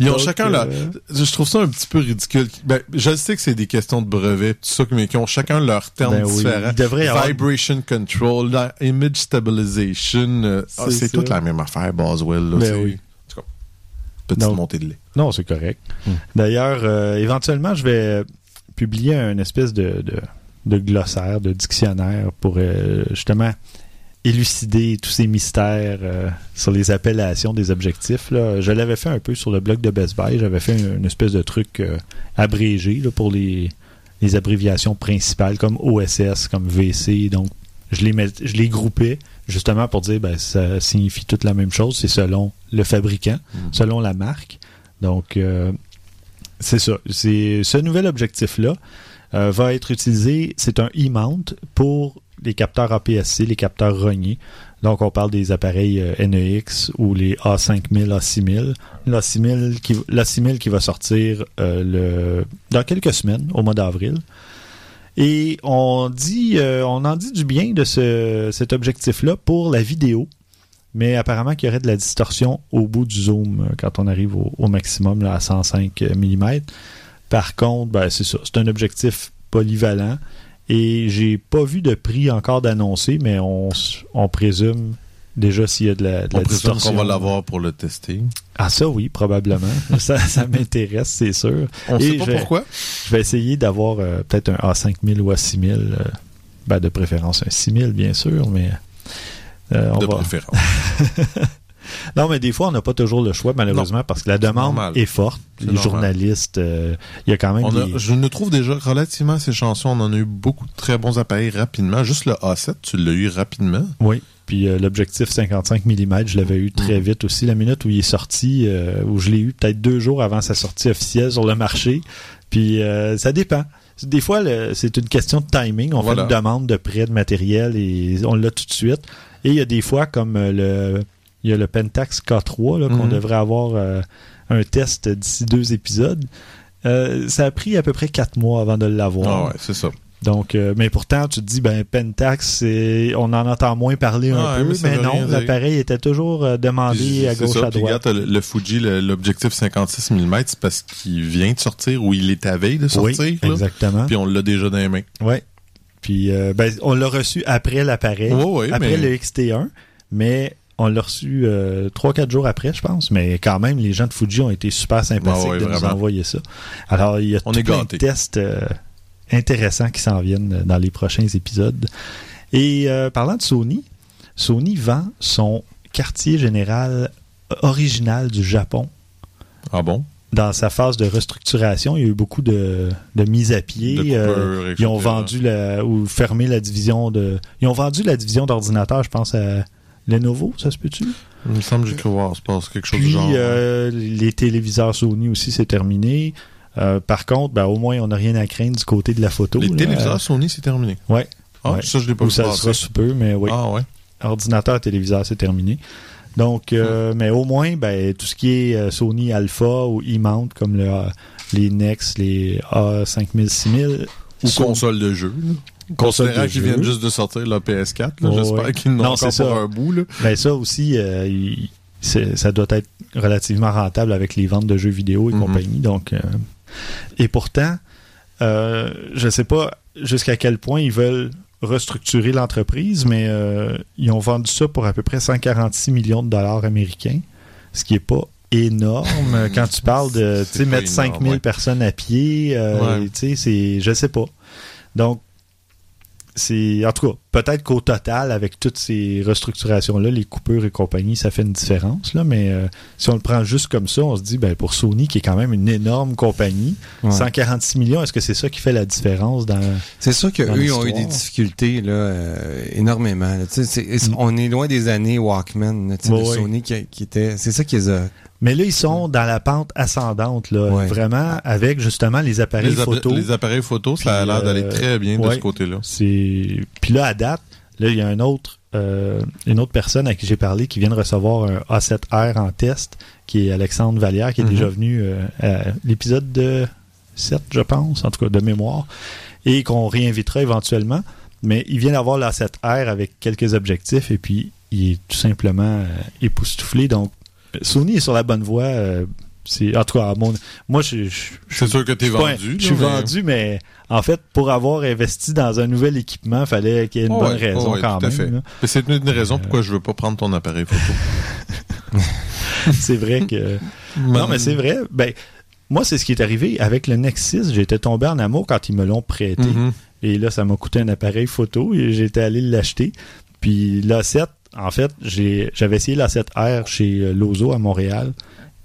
Speaker 7: Ils ont
Speaker 6: Donc,
Speaker 7: chacun leur.
Speaker 6: euh,
Speaker 7: Je trouve ça un petit peu ridicule. Ben, je sais que c'est des questions de brevet, tout ça, mais qui ont chacun leur terme
Speaker 6: Ben oui,
Speaker 7: différent.
Speaker 6: il devrait y avoir-
Speaker 7: Vibration control, image stabilization. euh, ah,
Speaker 6: C'est
Speaker 7: toute la même affaire, Boswell. Là,
Speaker 6: Ben oui.
Speaker 7: Petite
Speaker 6: Donc-
Speaker 7: montée de lait.
Speaker 6: Non, c'est correct. D'ailleurs, euh, éventuellement, je vais publier un espèce de, de, de glossaire, de dictionnaire pour euh, justement élucider tous ces mystères euh, sur les appellations des objectifs. Là. Je l'avais fait un peu sur le blog de Best Buy. J'avais fait une, une espèce de truc abrégé là, pour les, les abréviations principales comme OSS, comme VC. Donc, je les, met- je les groupais justement pour dire ben, ça signifie toute la même chose. C'est selon le fabricant, selon la marque. Donc, euh, c'est ça. C'est ce nouvel objectif-là euh, va être utilisé. C'est un e-mount pour les capteurs APS-C, les capteurs rognés. Donc, on parle des appareils euh, NEX ou les A5000, A6000. L'A6000 qui, l'A6000 qui va sortir euh, le, dans quelques semaines, au mois d'avril. Et on dit, euh, on en dit du bien de ce, cet objectif-là pour la vidéo. Mais apparemment qu'il y aurait de la distorsion au bout du zoom euh, quand on arrive au, maximum à 105 mm. Par contre, ben, c'est ça. C'est un objectif polyvalent. Et j'ai pas vu de prix encore d'annoncé, mais on, on présume déjà s'il y a de la, de la
Speaker 7: On présume
Speaker 6: distorsion.
Speaker 7: qu'on va l'avoir pour le tester.
Speaker 6: Ah ça oui, probablement. ça ça m'intéresse, c'est sûr.
Speaker 7: On
Speaker 6: Et
Speaker 7: sait pas
Speaker 6: je
Speaker 7: pourquoi.
Speaker 6: Je vais essayer d'avoir euh, peut-être un A5000 ou A6000. euh, ben, de préférence un 6000, bien sûr, mais... euh, on
Speaker 7: De
Speaker 6: va-
Speaker 7: préférence.
Speaker 6: Non, mais des fois, on n'a pas toujours le choix, malheureusement, parce que la demande est forte. Les
Speaker 7: normal.
Speaker 6: journalistes, euh, il y a quand même
Speaker 7: On a-
Speaker 6: des...
Speaker 7: je ne trouve déjà relativement ces chansons. On en a eu beaucoup de très bons appareils rapidement. Juste le A7, tu l'as eu rapidement.
Speaker 6: Oui. Puis euh, l'objectif 55 mm, je l'avais eu très
Speaker 7: Mhm.
Speaker 6: vite aussi. La minute où il est sorti, euh, où je l'ai eu peut-être deux jours avant sa sortie officielle sur le marché. Puis euh, ça dépend. Des fois, c'est une question de timing. On
Speaker 7: Voilà.
Speaker 6: fait une demande de prêt de matériel et on l'a tout de suite. Et il y a des fois, comme euh, le, il y a le Pentax K3, là, qu'on
Speaker 7: Mhm.
Speaker 6: devrait avoir un test d'ici deux épisodes. Ça a pris à peu près quatre mois avant de l'avoir.
Speaker 7: Ah ouais, c'est ça.
Speaker 6: Donc, euh, mais pourtant, tu te dis, ben, Pentax, on en entend moins parler un
Speaker 7: Ouais,
Speaker 6: peu,
Speaker 7: mais
Speaker 6: mais non, l'appareil était toujours euh, demandé
Speaker 7: Puis,
Speaker 6: à gauche,
Speaker 7: ça.
Speaker 6: à droite.
Speaker 7: regarde, le, le Fuji, l'objectif 56 mm, c'est parce qu'il vient de sortir ou il est à veille de sortir.
Speaker 6: oui,
Speaker 7: là.
Speaker 6: exactement.
Speaker 7: Puis on l'a déjà dans les mains.
Speaker 6: Ouais. Puis, euh, ben, on l'a reçu après l'appareil, après
Speaker 7: mais-
Speaker 6: le XT1, mais on l'a reçu euh, 3-4 jours après, je pense. Mais quand même, les gens de Fuji ont été super sympathiques
Speaker 7: Ah ouais,
Speaker 6: de nous envoyer ça. Alors, il y a
Speaker 7: On
Speaker 6: tout
Speaker 7: est
Speaker 6: plein de tests euh, intéressants qui s'en viennent dans les prochains épisodes. Et euh, parlant de Sony, Sony vend son quartier général original du Japon
Speaker 7: Ah bon?
Speaker 6: dans sa phase de restructuration, il y a eu beaucoup de, de mises à pied. Euh, ils ont vendu la, ou fermé la division de. Ils ont vendu la division d'ordinateurs, je pense, à Lenovo, ça se peut-tu?
Speaker 7: Il me semble que j'ai cru voir, se passe quelque chose du
Speaker 6: Puis
Speaker 7: genre.
Speaker 6: euh, les téléviseurs Sony aussi, c'est terminé. Euh, par contre, ben, au moins, on n'a rien à craindre du côté de la photo.
Speaker 7: les
Speaker 6: là.
Speaker 7: téléviseurs Sony, c'est terminé.
Speaker 6: Ouais.
Speaker 7: Ah,
Speaker 6: Ouais.
Speaker 7: ça, je l'ai pas
Speaker 6: Ou ça sera sous peu, mais oui.
Speaker 7: Ah ouais.
Speaker 6: ordinateur, téléviseur, c'est terminé. Donc, euh, mais au moins, ben, tout ce qui est euh, Sony Alpha ou E-Mount, comme le, les Nex, les A5000, 6000,
Speaker 7: Ou console de jeu. là.
Speaker 6: console
Speaker 7: Considérant
Speaker 6: de
Speaker 7: qu'ils viennent juste de sortir la PS4, là,
Speaker 6: Ouais,
Speaker 7: j'espère
Speaker 6: ouais.
Speaker 7: qu'ils n'ont encore pour
Speaker 6: ça.
Speaker 7: un bout. Là.
Speaker 6: Ben ça aussi, euh, il- ça doit être relativement rentable avec les ventes de jeux vidéo et
Speaker 7: Mhm.
Speaker 6: compagnie. Donc, euh, et pourtant, euh, je sais pas jusqu'à quel point ils veulent restructurer l'entreprise, mais euh, ils ont vendu ça pour à peu près 146 millions de dollars américains, ce qui est pas énorme quand tu parles de mettre
Speaker 7: énorme,
Speaker 6: 5000
Speaker 7: ouais.
Speaker 6: personnes à pied, euh,
Speaker 7: Ouais.
Speaker 6: c'est je sais pas. Donc c'est en tout cas peut-être qu'au total avec toutes ces restructurations là les coupures et compagnie ça fait une différence là mais euh, si on le prend juste comme ça on se dit ben pour Sony qui est quand même une énorme compagnie
Speaker 8: Ouais.
Speaker 6: 146 millions est-ce que c'est ça qui fait la différence dans
Speaker 8: C'est sûr qu'eux, ont eu des difficultés là, euh, énormément. là.
Speaker 6: Mm.
Speaker 8: On est loin des années Walkman là,
Speaker 6: Ouais,
Speaker 8: de
Speaker 6: ouais.
Speaker 8: Sony qui, qui était. C'est ça qui les a.
Speaker 6: mais là ils sont dans la pente ascendante là
Speaker 8: Ouais.
Speaker 6: vraiment avec justement les appareils
Speaker 7: Les,
Speaker 6: photo
Speaker 7: les appareils photo, ça a l'air d'aller
Speaker 6: euh,
Speaker 7: très bien de
Speaker 6: ouais.
Speaker 7: ce côté-là.
Speaker 6: C'est puis là à date, là il y a un autre euh, une autre personne à qui j'ai parlé qui vient de recevoir un A7R en test, qui est Alexandre Vallière, qui est
Speaker 7: Mhm.
Speaker 6: déjà venu euh, à l'épisode de 7, je pense, en tout cas de mémoire, et qu'on réinvitera éventuellement. Mais il vient d'avoir l'A7R avec quelques objectifs et puis il est tout simplement euh, époustouflé. Donc Sony est sur la bonne voie. Euh, c'est en tout cas mon moi je, je,
Speaker 7: C'est sûr que t'es vendu.
Speaker 6: Je suis
Speaker 7: mais-
Speaker 6: vendu, mais en fait, pour avoir investi dans un nouvel équipement, il fallait qu'il y ait une
Speaker 7: Oh
Speaker 6: bonne
Speaker 7: ouais,
Speaker 6: raison
Speaker 7: oh ouais,
Speaker 6: quand
Speaker 7: tout
Speaker 6: même.
Speaker 7: fait.
Speaker 6: là.
Speaker 7: Mais C'est une des raisons pourquoi je veux pas prendre ton appareil photo.
Speaker 6: c'est vrai que. non, mais c'est vrai. Ben, moi, c'est ce qui est arrivé avec le Nexus. J'étais tombé en amour quand ils me l'ont prêté.
Speaker 7: Mhm.
Speaker 6: Et là, ça m'a coûté un appareil photo et j'étais allé l'acheter. Puis l'A7, en fait, j'avais essayé l'A7R chez euh, Lozo à Montréal.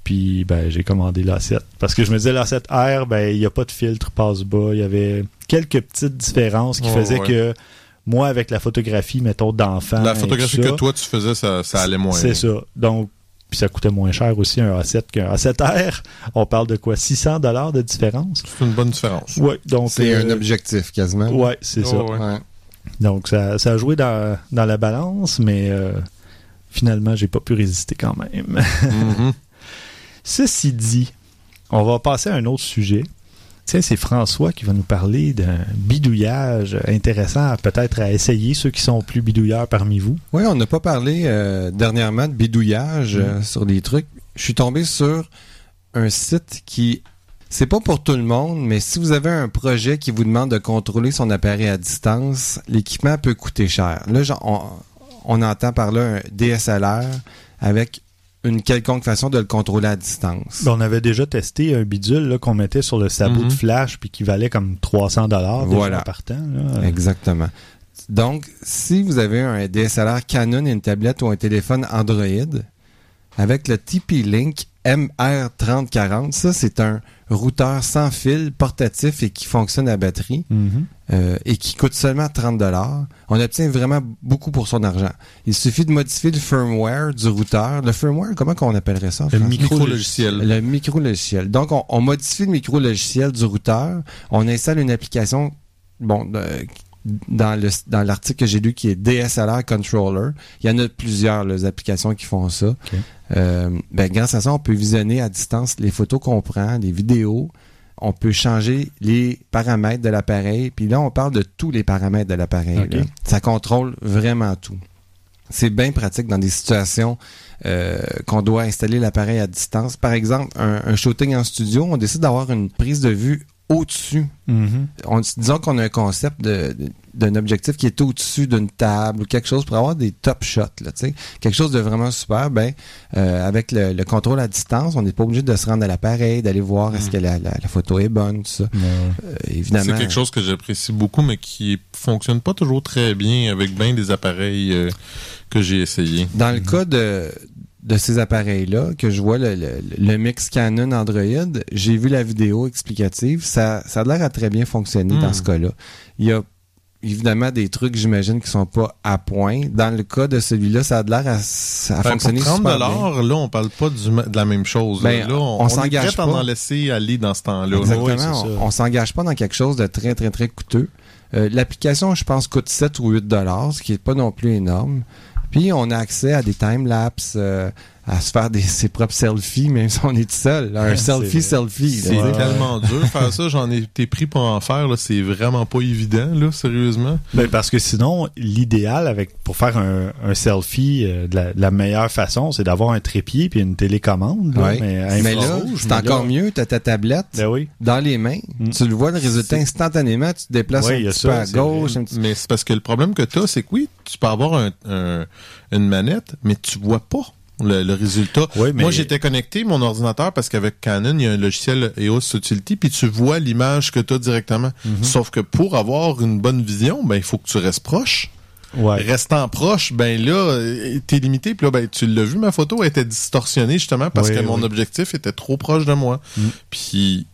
Speaker 6: Puis ben, j'ai commandé l'A7. Parce que je me disais, l'A7R, ben, il n'y a pas de filtre passe-bas. Il y avait quelques petites différences qui faisaient
Speaker 7: ouais.
Speaker 6: que moi, avec la photographie, mettons, d'enfant.
Speaker 7: La photographie
Speaker 6: ça,
Speaker 7: que toi tu faisais, ça, ça allait moins.
Speaker 6: c'est ça. Donc, puis ça coûtait moins cher aussi un A7 qu'un A7R. On parle de quoi? 600 dollars de différence?
Speaker 7: C'est une bonne différence.
Speaker 6: Ouais, donc
Speaker 8: C'est
Speaker 6: euh,
Speaker 8: un objectif quasiment.
Speaker 6: Ouais, c'est ça.
Speaker 7: Oh, ouais.
Speaker 8: Ouais.
Speaker 6: Donc ça, ça a joué dans, dans la balance, mais euh, finalement, j'ai pas pu résister quand même.
Speaker 7: Mhm.
Speaker 6: Ceci dit, on va passer à un autre sujet. Tiens, c'est François qui va nous parler d'un bidouillage intéressant, à- peut-être à essayer, ceux qui sont plus bidouilleurs parmi vous.
Speaker 8: Oui, on n'a pas parlé euh, dernièrement de bidouillage
Speaker 6: Mm.
Speaker 8: euh, sur des trucs. Je suis tombé sur un site qui c'est pas pour tout le monde, mais si vous avez un projet qui vous demande de contrôler son appareil à distance, l'équipement peut coûter cher. Là, on, on entend par là un DSLR avec une quelconque façon de le contrôler à distance.
Speaker 6: Ben, on avait déjà testé un bidule là, qu'on mettait sur le sabot
Speaker 7: Mhm.
Speaker 6: de flash puis qui valait comme 300 dollars
Speaker 8: Voilà.
Speaker 6: partant. là.
Speaker 8: Exactement. Donc, si vous avez un DSLR Canon une tablette ou un téléphone Android, avec le TP-Link MR3040. Ça, c'est un routeur sans fil portatif et qui fonctionne à batterie
Speaker 6: Mhm.
Speaker 8: euh, et qui coûte seulement 30 dollars. On obtient vraiment beaucoup pour son argent. Il suffit de modifier le firmware du routeur. Le firmware, comment qu'on appellerait ça? en
Speaker 7: Le micro-logiciel.
Speaker 8: Le micro-logiciel. Donc, on, on modifie le micro-logiciel du routeur. On installe une application, bon, de- dans le dans l'article que j'ai lu qui est DSLR Controller. Il y en a plusieurs les applications qui font ça. Euh, ben, grâce à ça, on peut visionner à distance les photos qu'on prend, les vidéos. On peut changer les paramètres de l'appareil. Puis là, on parle de tous les paramètres de l'appareil. Ça contrôle vraiment tout. C'est bien pratique dans des situations euh, qu'on doit installer l'appareil à distance. Par exemple, un, un shooting en studio, on décide d'avoir une prise de vue au-dessus. On, disons qu'on a un concept de- de- d'un objectif qui est au-dessus d'une table ou quelque chose pour avoir des top shots, là, tu sais. quelque chose de vraiment super. Ben, euh, avec le, le contrôle à distance, on n'est pas obligé de se rendre à l'appareil, d'aller voir est-ce que la, la- la photo est bonne, tout ça. Euh, évidemment.
Speaker 7: C'est quelque chose que j'apprécie beaucoup, mais qui fonctionne pas toujours très bien avec bien des appareils euh, que j'ai essayé.
Speaker 8: Dans le cas de, de ces appareils-là, que je vois le, le- le mix Canon Android, j'ai vu la vidéo explicative. Ça, ça a l'air à très bien fonctionner
Speaker 7: Hmm.
Speaker 8: dans ce cas-là. Il y a évidemment des trucs, j'imagine, qui sont pas à point. Dans le cas de celui-là, ça a l'air à, à
Speaker 7: Ben,
Speaker 8: fonctionner
Speaker 7: pour 30
Speaker 8: super bien.
Speaker 7: là, on parle pas du de la même chose.
Speaker 8: Ben,
Speaker 7: là, on,
Speaker 8: on
Speaker 7: on
Speaker 8: s'engage pas.
Speaker 7: en laisser aller dans ce temps-là.
Speaker 8: Exactement.
Speaker 6: Oui,
Speaker 8: on on s'engage pas dans quelque chose de très, très, très coûteux. Euh, L'application, je pense, coûte 7 ou 8 dollars, ce qui est pas non plus énorme. Puis, on a accès à des time-lapse, euh, à se faire des, ses propres selfies, même si on est tout seul. Un
Speaker 6: vrai.
Speaker 8: selfie-selfie.
Speaker 7: C'est tellement dur faire ça. J'en ai été pris pour en faire. là. C'est vraiment pas évident, là, sérieusement.
Speaker 6: Ben, parce que sinon, l'idéal avec pour faire un, un selfie euh, de, la, de la meilleure façon, c'est d'avoir un trépied puis une télécommande. là,
Speaker 8: Ouais.
Speaker 6: mais
Speaker 8: Mais là, c'est encore
Speaker 6: là-
Speaker 8: mieux. Tu as ta tablette
Speaker 6: Ben oui.
Speaker 8: dans les mains.
Speaker 6: Mm.
Speaker 8: Tu le vois, le résultat instantanément. Tu te déplaces
Speaker 6: Ouais,
Speaker 8: un
Speaker 6: il y a
Speaker 8: petit
Speaker 6: ça,
Speaker 8: peu à gauche. Un petit...
Speaker 7: Mais c'est parce que le problème que tu as, c'est que oui, tu peux avoir un- un- une manette, mais tu vois pas le, le résultat.
Speaker 6: Oui, mais-
Speaker 7: Moi, j'étais connecté mon ordinateur parce qu'avec Canon, il y a un logiciel EOS Utility, puis tu vois l'image que tu as directement.
Speaker 6: Mhm.
Speaker 7: Sauf que pour avoir une bonne vision, ben il faut que tu restes proche.
Speaker 6: Ouais.
Speaker 7: Restant proche, ben là, euh, t'es limité. Puis là, ben, tu l'as vu, ma photo était distorsionnée justement parce
Speaker 6: Oui,
Speaker 7: que mon objectif était trop proche de moi.
Speaker 6: Mm.
Speaker 7: Puis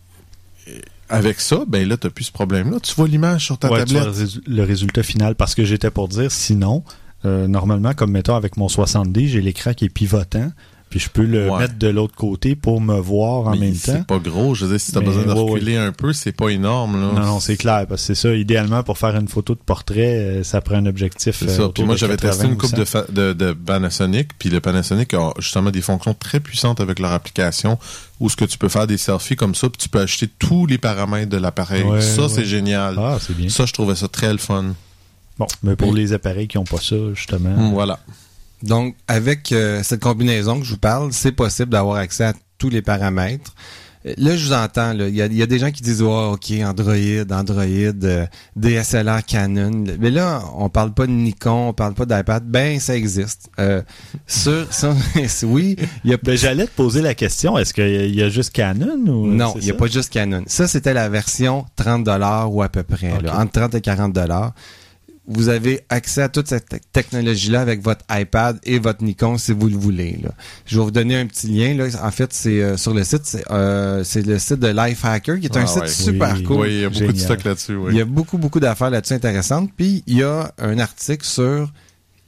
Speaker 7: euh, avec ça, ben là, t'as plus ce problème-là. Tu vois l'image sur ta
Speaker 6: Ouais, tu vois
Speaker 7: tablette.
Speaker 6: le, résu- le résultat final parce que j'étais pour dire sinon euh, normalement comme mettons avec mon 60D j'ai l'écran qui est pivotant puis je peux le
Speaker 7: Ouais.
Speaker 6: mettre de l'autre côté pour me voir en
Speaker 7: Mais
Speaker 6: même temps
Speaker 7: c'est pas gros. Je veux dire, si t'as besoin de
Speaker 6: ouais,
Speaker 7: reculer un peu, c'est pas énorme. Là.
Speaker 6: non non c'est clair parce que c'est ça idéalement pour faire une photo de portrait euh, ça prend un objectif
Speaker 7: C'est
Speaker 6: euh,
Speaker 7: ça.
Speaker 6: autour
Speaker 7: Puis moi, j'avais
Speaker 6: 80
Speaker 7: testé une
Speaker 6: ou
Speaker 7: coupe
Speaker 6: 100.
Speaker 7: de, de, de Panasonic, puis le Panasonic a justement des fonctions très puissantes avec leur application, où ce que tu peux faire des selfies comme ça, puis tu peux acheter tous les paramètres de l'appareil. Ça, c'est génial.
Speaker 6: ah c'est bien
Speaker 7: Ça, je trouvais ça très le fun.
Speaker 6: Bon mais pour les appareils qui ont pas ça justement
Speaker 7: Mm, Voilà.
Speaker 8: Donc, avec euh, cette combinaison que je vous parle, c'est possible d'avoir accès à tous les paramètres. Euh, Là, je vous entends. Il y a, y des gens qui disent oh, OK, Android, Android, euh, DSLR Canon. Mais là, on parle pas de Nikon, on parle pas d'iPad. Ben, ça existe. Euh, sur, sur- oui, il y a
Speaker 6: Ben, j'allais te poser la question est-ce qu'il y a juste Canon ou
Speaker 8: Non, il n'y a pas juste Canon. Ça, c'était la version 30 ou à peu près, là, entre 30 et 40 Vous avez accès à toute cette te- technologie-là avec votre iPad et votre Nikon si vous le voulez. là. Je vais vous donner un petit lien. Là. En fait, c'est euh, sur le site, c'est euh, c'est le site de Lifehacker, qui est un
Speaker 7: Ah
Speaker 8: site super
Speaker 6: Oui.
Speaker 8: cool.
Speaker 7: Oui, il y a beaucoup de stock là-dessus. oui.
Speaker 8: Il y a beaucoup, beaucoup d'affaires là-dessus intéressantes. Puis, il y a un article sur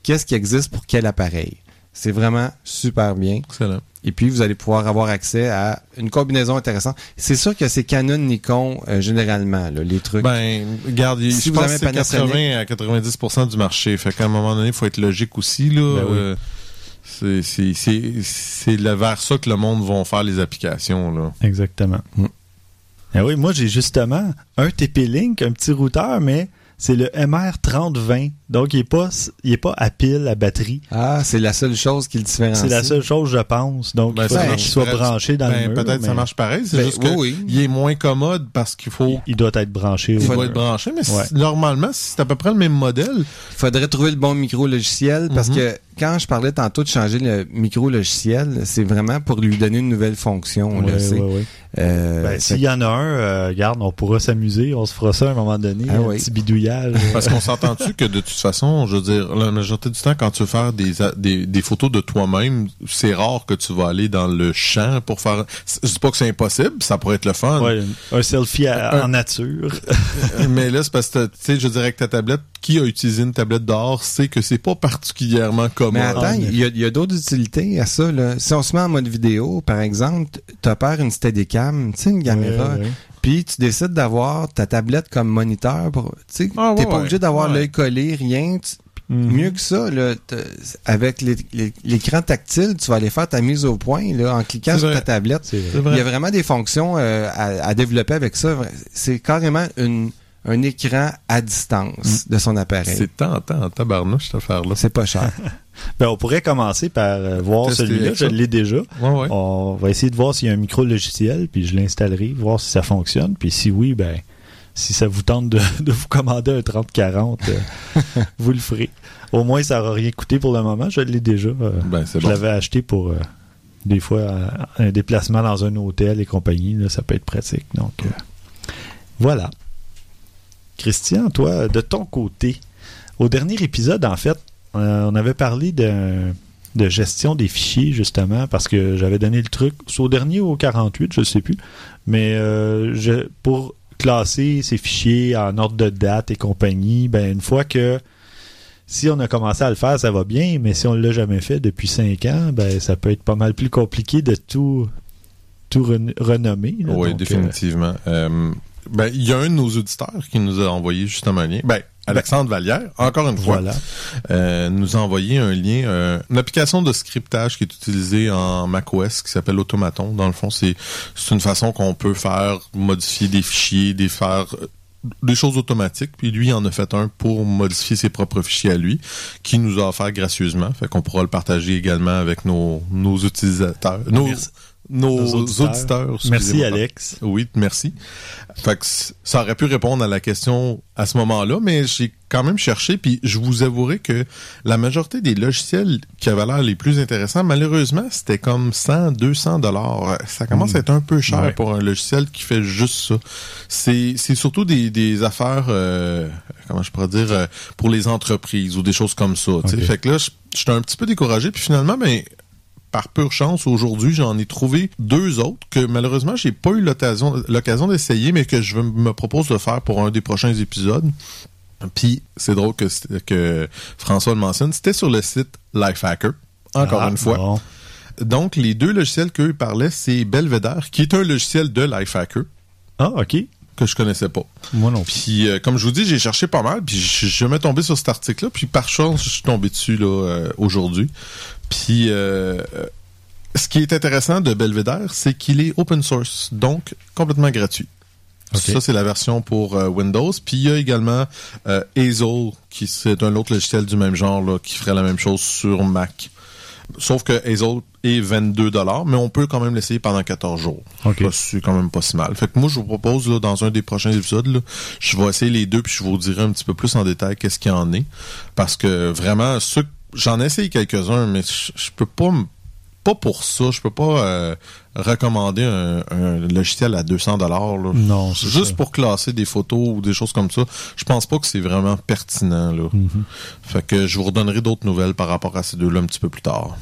Speaker 8: qu'est-ce qui existe pour quel appareil. C'est vraiment super bien.
Speaker 7: Excellent.
Speaker 8: Et puis, vous allez pouvoir avoir accès à une combinaison intéressante. C'est sûr que c'est Canon, Nikon, euh, généralement, là, les trucs.
Speaker 7: Ben, regarde,
Speaker 8: Si
Speaker 7: je
Speaker 8: vous
Speaker 7: pense
Speaker 8: avez
Speaker 7: que c'est
Speaker 8: Panasonic-
Speaker 7: 80 à 90% du marché. Fait qu'à un moment donné, il faut être logique aussi. Là.
Speaker 6: Ben oui.
Speaker 7: Euh, c'est- c'est- c'est c'est le- vers ça que le monde va faire les applications. Là.
Speaker 6: Exactement.
Speaker 8: Mm.
Speaker 6: Ah oui, moi j'ai justement un TP-Link, un petit routeur, mais c'est le MR3020. Donc il est pas il est pas à pile à batterie.
Speaker 8: ah, c'est la seule chose qui le différencie.
Speaker 6: C'est la seule chose, je pense. Donc
Speaker 7: Ben,
Speaker 6: il
Speaker 8: ça
Speaker 6: qu'il soit branché dans
Speaker 7: Ben,
Speaker 6: le mur.
Speaker 7: Peut-être
Speaker 6: mais
Speaker 7: ça marche pareil. C'est
Speaker 8: Ben,
Speaker 7: juste
Speaker 8: oui,
Speaker 7: que
Speaker 8: oui.
Speaker 7: il est moins commode parce qu'il faut.
Speaker 6: Il doit être branché.
Speaker 7: Il doit
Speaker 6: mur.
Speaker 7: être branché, mais
Speaker 6: Ouais.
Speaker 7: c'est- normalement, si c'est à peu près le même modèle,
Speaker 8: Il faudrait trouver le bon micro logiciel parce
Speaker 7: Mhm.
Speaker 8: que quand je parlais tantôt de changer le micro-logiciel, c'est vraiment pour lui donner une nouvelle fonction. euh,
Speaker 6: Ben,
Speaker 8: fait
Speaker 6: S'il y en a un, euh, regarde, on pourra s'amuser, on se fera ça à un moment donné,
Speaker 8: Ah
Speaker 6: un
Speaker 8: oui.
Speaker 6: petit bidouillage.
Speaker 7: Parce qu'on s'entend-tu que de toute façon, je veux dire, la majorité du temps, quand tu veux faire des, des, des photos de toi-même, c'est rare que tu vas aller dans le champ pour faire. Je dis pas que c'est impossible, ça pourrait être le fun.
Speaker 6: Ouais, un selfie à-
Speaker 7: Un-
Speaker 6: en nature.
Speaker 7: Mais là, c'est parce que, tu sais, je dirais avec ta tablette, qui a utilisé une tablette dehors sait que c'est pas particulièrement
Speaker 8: Mais attends, il y a, il y a d'autres utilités à ça. Là. Si on se met en mode vidéo, par exemple, tu opères une Steadicam, tu sais, une caméra,
Speaker 6: Ouais, ouais.
Speaker 8: puis tu décides d'avoir ta tablette comme moniteur. pour- Tu
Speaker 7: Ah, ouais,
Speaker 8: t'es pas obligé d'avoir l'œil collé, rien. Tu-
Speaker 6: Mhm.
Speaker 8: Mieux que ça, là, avec l'écran tactile, tu vas aller faire ta mise au point là, en cliquant sur ta tablette. Il y a vraiment des fonctions euh, à, à développer avec ça. C'est carrément une, un écran à distance de son appareil.
Speaker 7: C'est tentant en tabarnouche, cette affaire-là.
Speaker 8: C'est pas cher.
Speaker 6: Ben, on pourrait commencer par euh, voir celui-là. Je l'ai déjà.
Speaker 7: Ouais, ouais.
Speaker 6: On va essayer de voir s'il y a un micro logiciel, puis je l'installerai, voir si ça fonctionne. Puis si oui, ben, si ça vous tente de, de vous commander un 3040, euh, vous le ferez. Au moins, ça n'aura rien coûté pour le moment. Je l'ai déjà. euh,
Speaker 7: Ben, c'est
Speaker 6: je
Speaker 7: bon.
Speaker 6: l'avais acheté pour euh, des fois un déplacement dans un hôtel et compagnie. là, ça peut être pratique. Donc, euh, voilà. Christian, toi, de ton côté, au dernier épisode, en fait, euh, on avait parlé de, de gestion des fichiers, justement, parce que j'avais donné le truc, c'est au dernier ou au 48, je ne sais plus, mais euh, je, pour classer ces fichiers en ordre de date et compagnie, ben, une fois que si on a commencé à le faire, ça va bien, mais si on ne l'a jamais fait depuis cinq ans, ben, ça peut être pas mal plus compliqué de tout, tout ren- renommer. là.
Speaker 7: Oui,
Speaker 6: Donc, euh,
Speaker 7: définitivement. Euh, ben, il y a un de nos auditeurs qui nous a envoyé justement un lien. Ben, Alexandre Vallière, encore une fois,
Speaker 6: voilà.
Speaker 7: euh, nous a envoyé un lien, euh, une application de scriptage qui est utilisée en macOS qui s'appelle Automaton. Dans le fond, c'est c'est une façon qu'on peut faire modifier des fichiers, des faire euh, des choses automatiques. Puis lui, il en a fait un pour modifier ses propres fichiers à lui, qui nous a offert gracieusement. Fait qu'on pourra le partager également avec nos, nos utilisateurs, nos,
Speaker 6: Merci.
Speaker 7: Nos,
Speaker 6: Nos
Speaker 7: auditeurs.
Speaker 6: auditeurs. Merci. Alex.
Speaker 7: Oui, merci. Fait que ça aurait pu répondre à la question à ce moment-là, mais j'ai quand même cherché, puis je vous avouerai que la majorité des logiciels qui avaient l'air les plus intéressants, malheureusement, c'était comme 100, 200 dollars. Ça commence à être un peu cher
Speaker 6: Ouais.
Speaker 7: pour un logiciel qui fait juste ça. C'est c'est surtout des, des affaires, euh, comment je pourrais dire, euh, pour les entreprises ou des choses comme ça. tu sais.
Speaker 6: Ok.
Speaker 7: Fait que là, je- j'étais un petit peu découragé, puis finalement, ben par pure chance, aujourd'hui, j'en ai trouvé deux autres que malheureusement, j'ai pas eu l'occasion l'occasion d'essayer, mais que je me propose de faire pour un des prochains épisodes. Puis, c'est drôle que, François le mentionne, c'était sur le site Lifehacker, encore
Speaker 6: Ah,
Speaker 7: une fois.
Speaker 6: bon.
Speaker 7: Donc, les deux logiciels qu'eux parlaient, c'est Belvedere, qui est un logiciel de Lifehacker,
Speaker 6: Ah, OK.
Speaker 7: Que je connaissais pas.
Speaker 6: Moi non plus.
Speaker 7: Puis, euh, comme je vous dis, j'ai cherché pas mal, puis je suis jamais tombé sur cet article-là, puis par chance, je suis tombé dessus là euh, aujourd'hui. Puis, euh, ce qui est intéressant de Belvedere, c'est qu'il est open source, donc complètement gratuit. Ça, c'est la version pour euh, Windows. Puis, il y a également euh, Hazel, qui c'est un autre logiciel du même genre, là, qui ferait la même chose sur Mac. Sauf que Hazel est 22 mais on peut quand même l'essayer pendant 14 jours.
Speaker 6: OK.
Speaker 7: Ça, C'est quand même pas si mal. Fait que moi, je vous propose, là, dans un des prochains épisodes, là, je vais essayer les deux, puis je vous dirai un petit peu plus en détail qu'est-ce qu'il y en est. Parce que vraiment, ceux, j'en ai essayé quelques-uns, mais je, je peux pas me- pas pour ça, je peux pas euh, recommander un, un logiciel à 200 dollars.
Speaker 6: Non, c'est
Speaker 7: Juste
Speaker 6: ça.
Speaker 7: pour classer des photos ou des choses comme ça, je pense pas que c'est vraiment pertinent. Là.
Speaker 6: Mhm.
Speaker 7: Fait que je vous redonnerai d'autres nouvelles par rapport à ces deux-là un petit peu plus tard.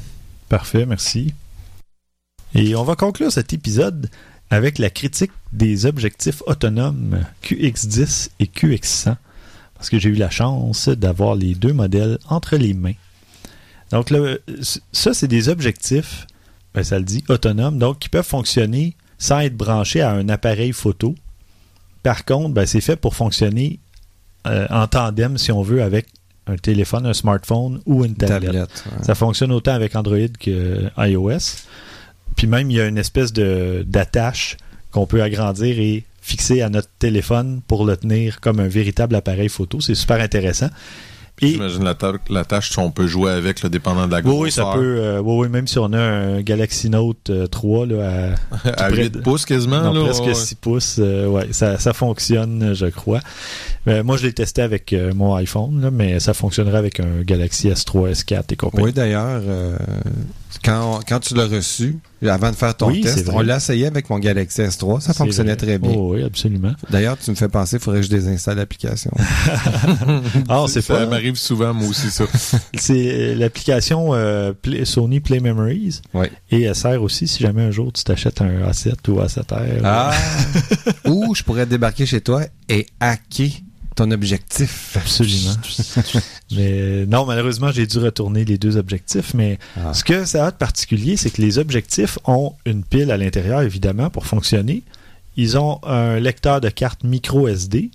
Speaker 6: Parfait, merci. Et on va conclure cet épisode avec la critique des objectifs autonomes QX10 et QX100, parce que j'ai eu la chance d'avoir les deux modèles entre les mains. Donc le, ça, c'est des objectifs, ben, ça le dit, autonomes, donc qui peuvent fonctionner sans être branchés à un appareil photo. Par contre, ben, c'est fait pour fonctionner euh, en tandem, si on veut, avec un téléphone, un smartphone ou une tablette.
Speaker 8: Tablette. ouais.
Speaker 6: Ça fonctionne autant avec Android que iOS. Puis même, il y a une espèce de d'attache qu'on peut agrandir et fixer à notre téléphone pour le tenir comme un véritable appareil photo. C'est super intéressant. Et
Speaker 7: J'imagine la, ta- la tâche, on peut jouer avec, le dépendant de la grosseur.
Speaker 6: oui, ça peut. euh, oui, oui, même si on a un Galaxy Note euh, 3 là, à,
Speaker 7: à
Speaker 6: près
Speaker 7: 8
Speaker 6: de-
Speaker 7: pouces quasiment.
Speaker 6: non,
Speaker 7: là,
Speaker 6: presque
Speaker 7: ouais.
Speaker 6: 6 pouces, euh, ouais, ça, ça fonctionne, je crois. Euh, moi, je l'ai testé avec euh, mon iPhone, là, mais ça fonctionnerait avec un Galaxy S3, S4 et compagnie.
Speaker 8: Oui, d'ailleurs, quand, quand tu l'as reçu, avant de faire ton
Speaker 6: Oui,
Speaker 8: test, on l'a essayé avec mon Galaxy S3, ça fonctionnait
Speaker 6: vrai.
Speaker 8: très bien.
Speaker 6: Oh, oui, absolument.
Speaker 8: D'ailleurs, tu me fais penser, il faudrait que je désinstalle l'application.
Speaker 6: Ah, c'est
Speaker 7: ça m'arrive souvent, moi aussi, ça.
Speaker 6: C'est euh, l'application euh, Play- Sony Play Memories.
Speaker 8: Ouais.
Speaker 6: Et elle sert aussi si jamais un jour tu t'achètes un A7 ou A7R.
Speaker 8: Ah! Ou je pourrais débarquer chez toi et hacker ton objectif.
Speaker 6: Absolument. mais non, malheureusement, j'ai dû retourner les deux objectifs. Mais
Speaker 8: Ah.
Speaker 6: ce que ça a de particulier, c'est que les objectifs ont une pile à l'intérieur, évidemment, pour fonctionner. Ils ont un lecteur de carte micro SD,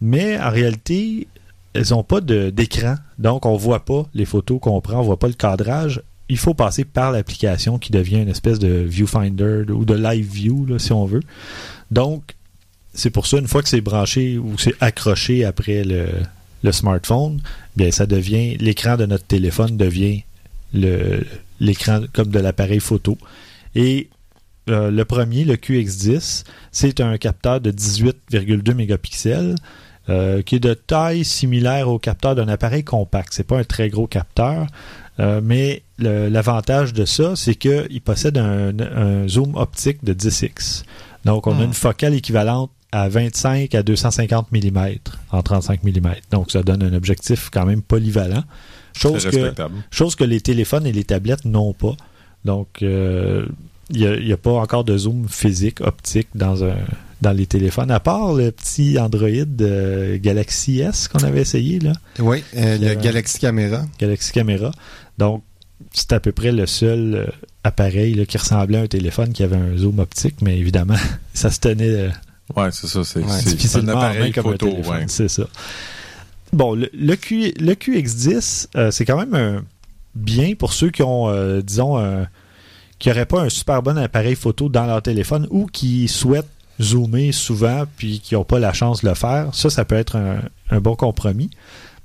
Speaker 6: mais en réalité, elles n'ont pas d'écran. Donc, on voit pas les photos qu'on prend, on voit pas le cadrage. Il faut passer par l'application qui devient une espèce de viewfinder ou de live view, là, si on veut. Donc, c'est pour ça, une fois que c'est branché ou c'est accroché après le, le smartphone, bien, ça devient, l'écran de notre téléphone devient le- l'écran comme de l'appareil photo. Et euh, le premier, le QX10, c'est un capteur de 18,2 mégapixels euh, qui est de taille similaire au capteur d'un appareil compact. C'est pas un très gros capteur, euh, mais l'avantage de ça, c'est qu'il possède un, un zoom optique de 10x. Donc, on a
Speaker 7: Hmm.
Speaker 6: une focale équivalente à 25 à 250 mm en 35 mm. Donc, ça donne un objectif quand même polyvalent. Chose que,
Speaker 7: respectable.
Speaker 6: chose que les téléphones et les tablettes n'ont pas. Donc, euh, il n'y a, pas encore de zoom physique, optique dans, un, dans les téléphones, à part le petit Android euh, Galaxy S qu'on avait essayé, là,
Speaker 8: Oui, euh, le Galaxy Camera.
Speaker 6: Galaxy Camera. Donc, c'est à peu près le seul appareil là, qui ressemblait à un téléphone qui avait un zoom optique, mais évidemment, ça se tenait
Speaker 7: Ouais, c'est ça. C'est
Speaker 8: Ouais,
Speaker 7: un appareil photo. ouais.
Speaker 6: C'est ça. Bon, le, le, Q- le QX10, euh, c'est quand même un- bien pour ceux qui ont, euh, disons, qui n'auraient pas un super bon appareil photo dans leur téléphone ou qui souhaitent zoomer souvent puis qui n'ont pas la chance de le faire. Ça, ça peut être un, un bon compromis.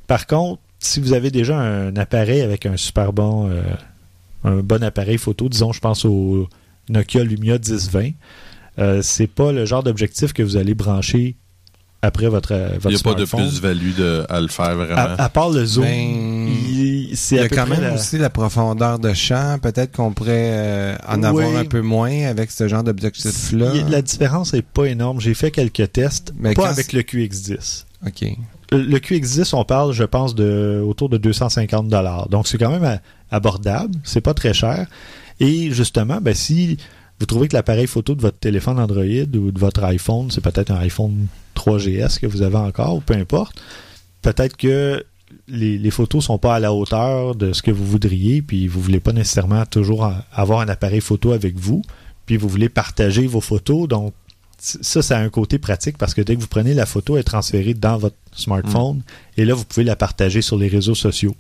Speaker 6: Par contre, si vous avez déjà un appareil avec un super bon, euh, un bon appareil photo, disons, je pense au Nokia Lumia 1020, euh, c'est pas le genre d'objectif que vous allez brancher après votre, euh, votre
Speaker 7: Il n'y a pas de plus-value de- à le faire vraiment.
Speaker 6: À, à part le zoom,
Speaker 8: Ben,
Speaker 6: il- c'est
Speaker 8: Il y a quand même
Speaker 6: la-
Speaker 8: aussi la profondeur de champ. Peut-être qu'on pourrait euh, en
Speaker 6: Oui.
Speaker 8: avoir un peu moins avec ce genre d'objectif-là.
Speaker 6: La différence n'est pas énorme. J'ai fait quelques tests,
Speaker 8: Mais
Speaker 6: pas avec le QX10.
Speaker 8: OK.
Speaker 6: Le- Le QX10, on parle, je pense, de autour de 250 dollars. Donc, c'est quand même abordable. C'est pas très cher. Et justement, ben, si vous trouvez que l'appareil photo de votre téléphone Android ou de votre iPhone, c'est peut-être un iPhone 3GS que vous avez encore, ou peu importe, peut-être que les, les photos sont pas à la hauteur de ce que vous voudriez, puis vous voulez pas nécessairement toujours avoir un appareil photo avec vous, puis vous voulez partager vos photos. Donc, ça, ça a un côté pratique parce que dès que vous prenez la photo, elle est transférée dans votre smartphone et là, vous pouvez la partager sur les réseaux sociaux.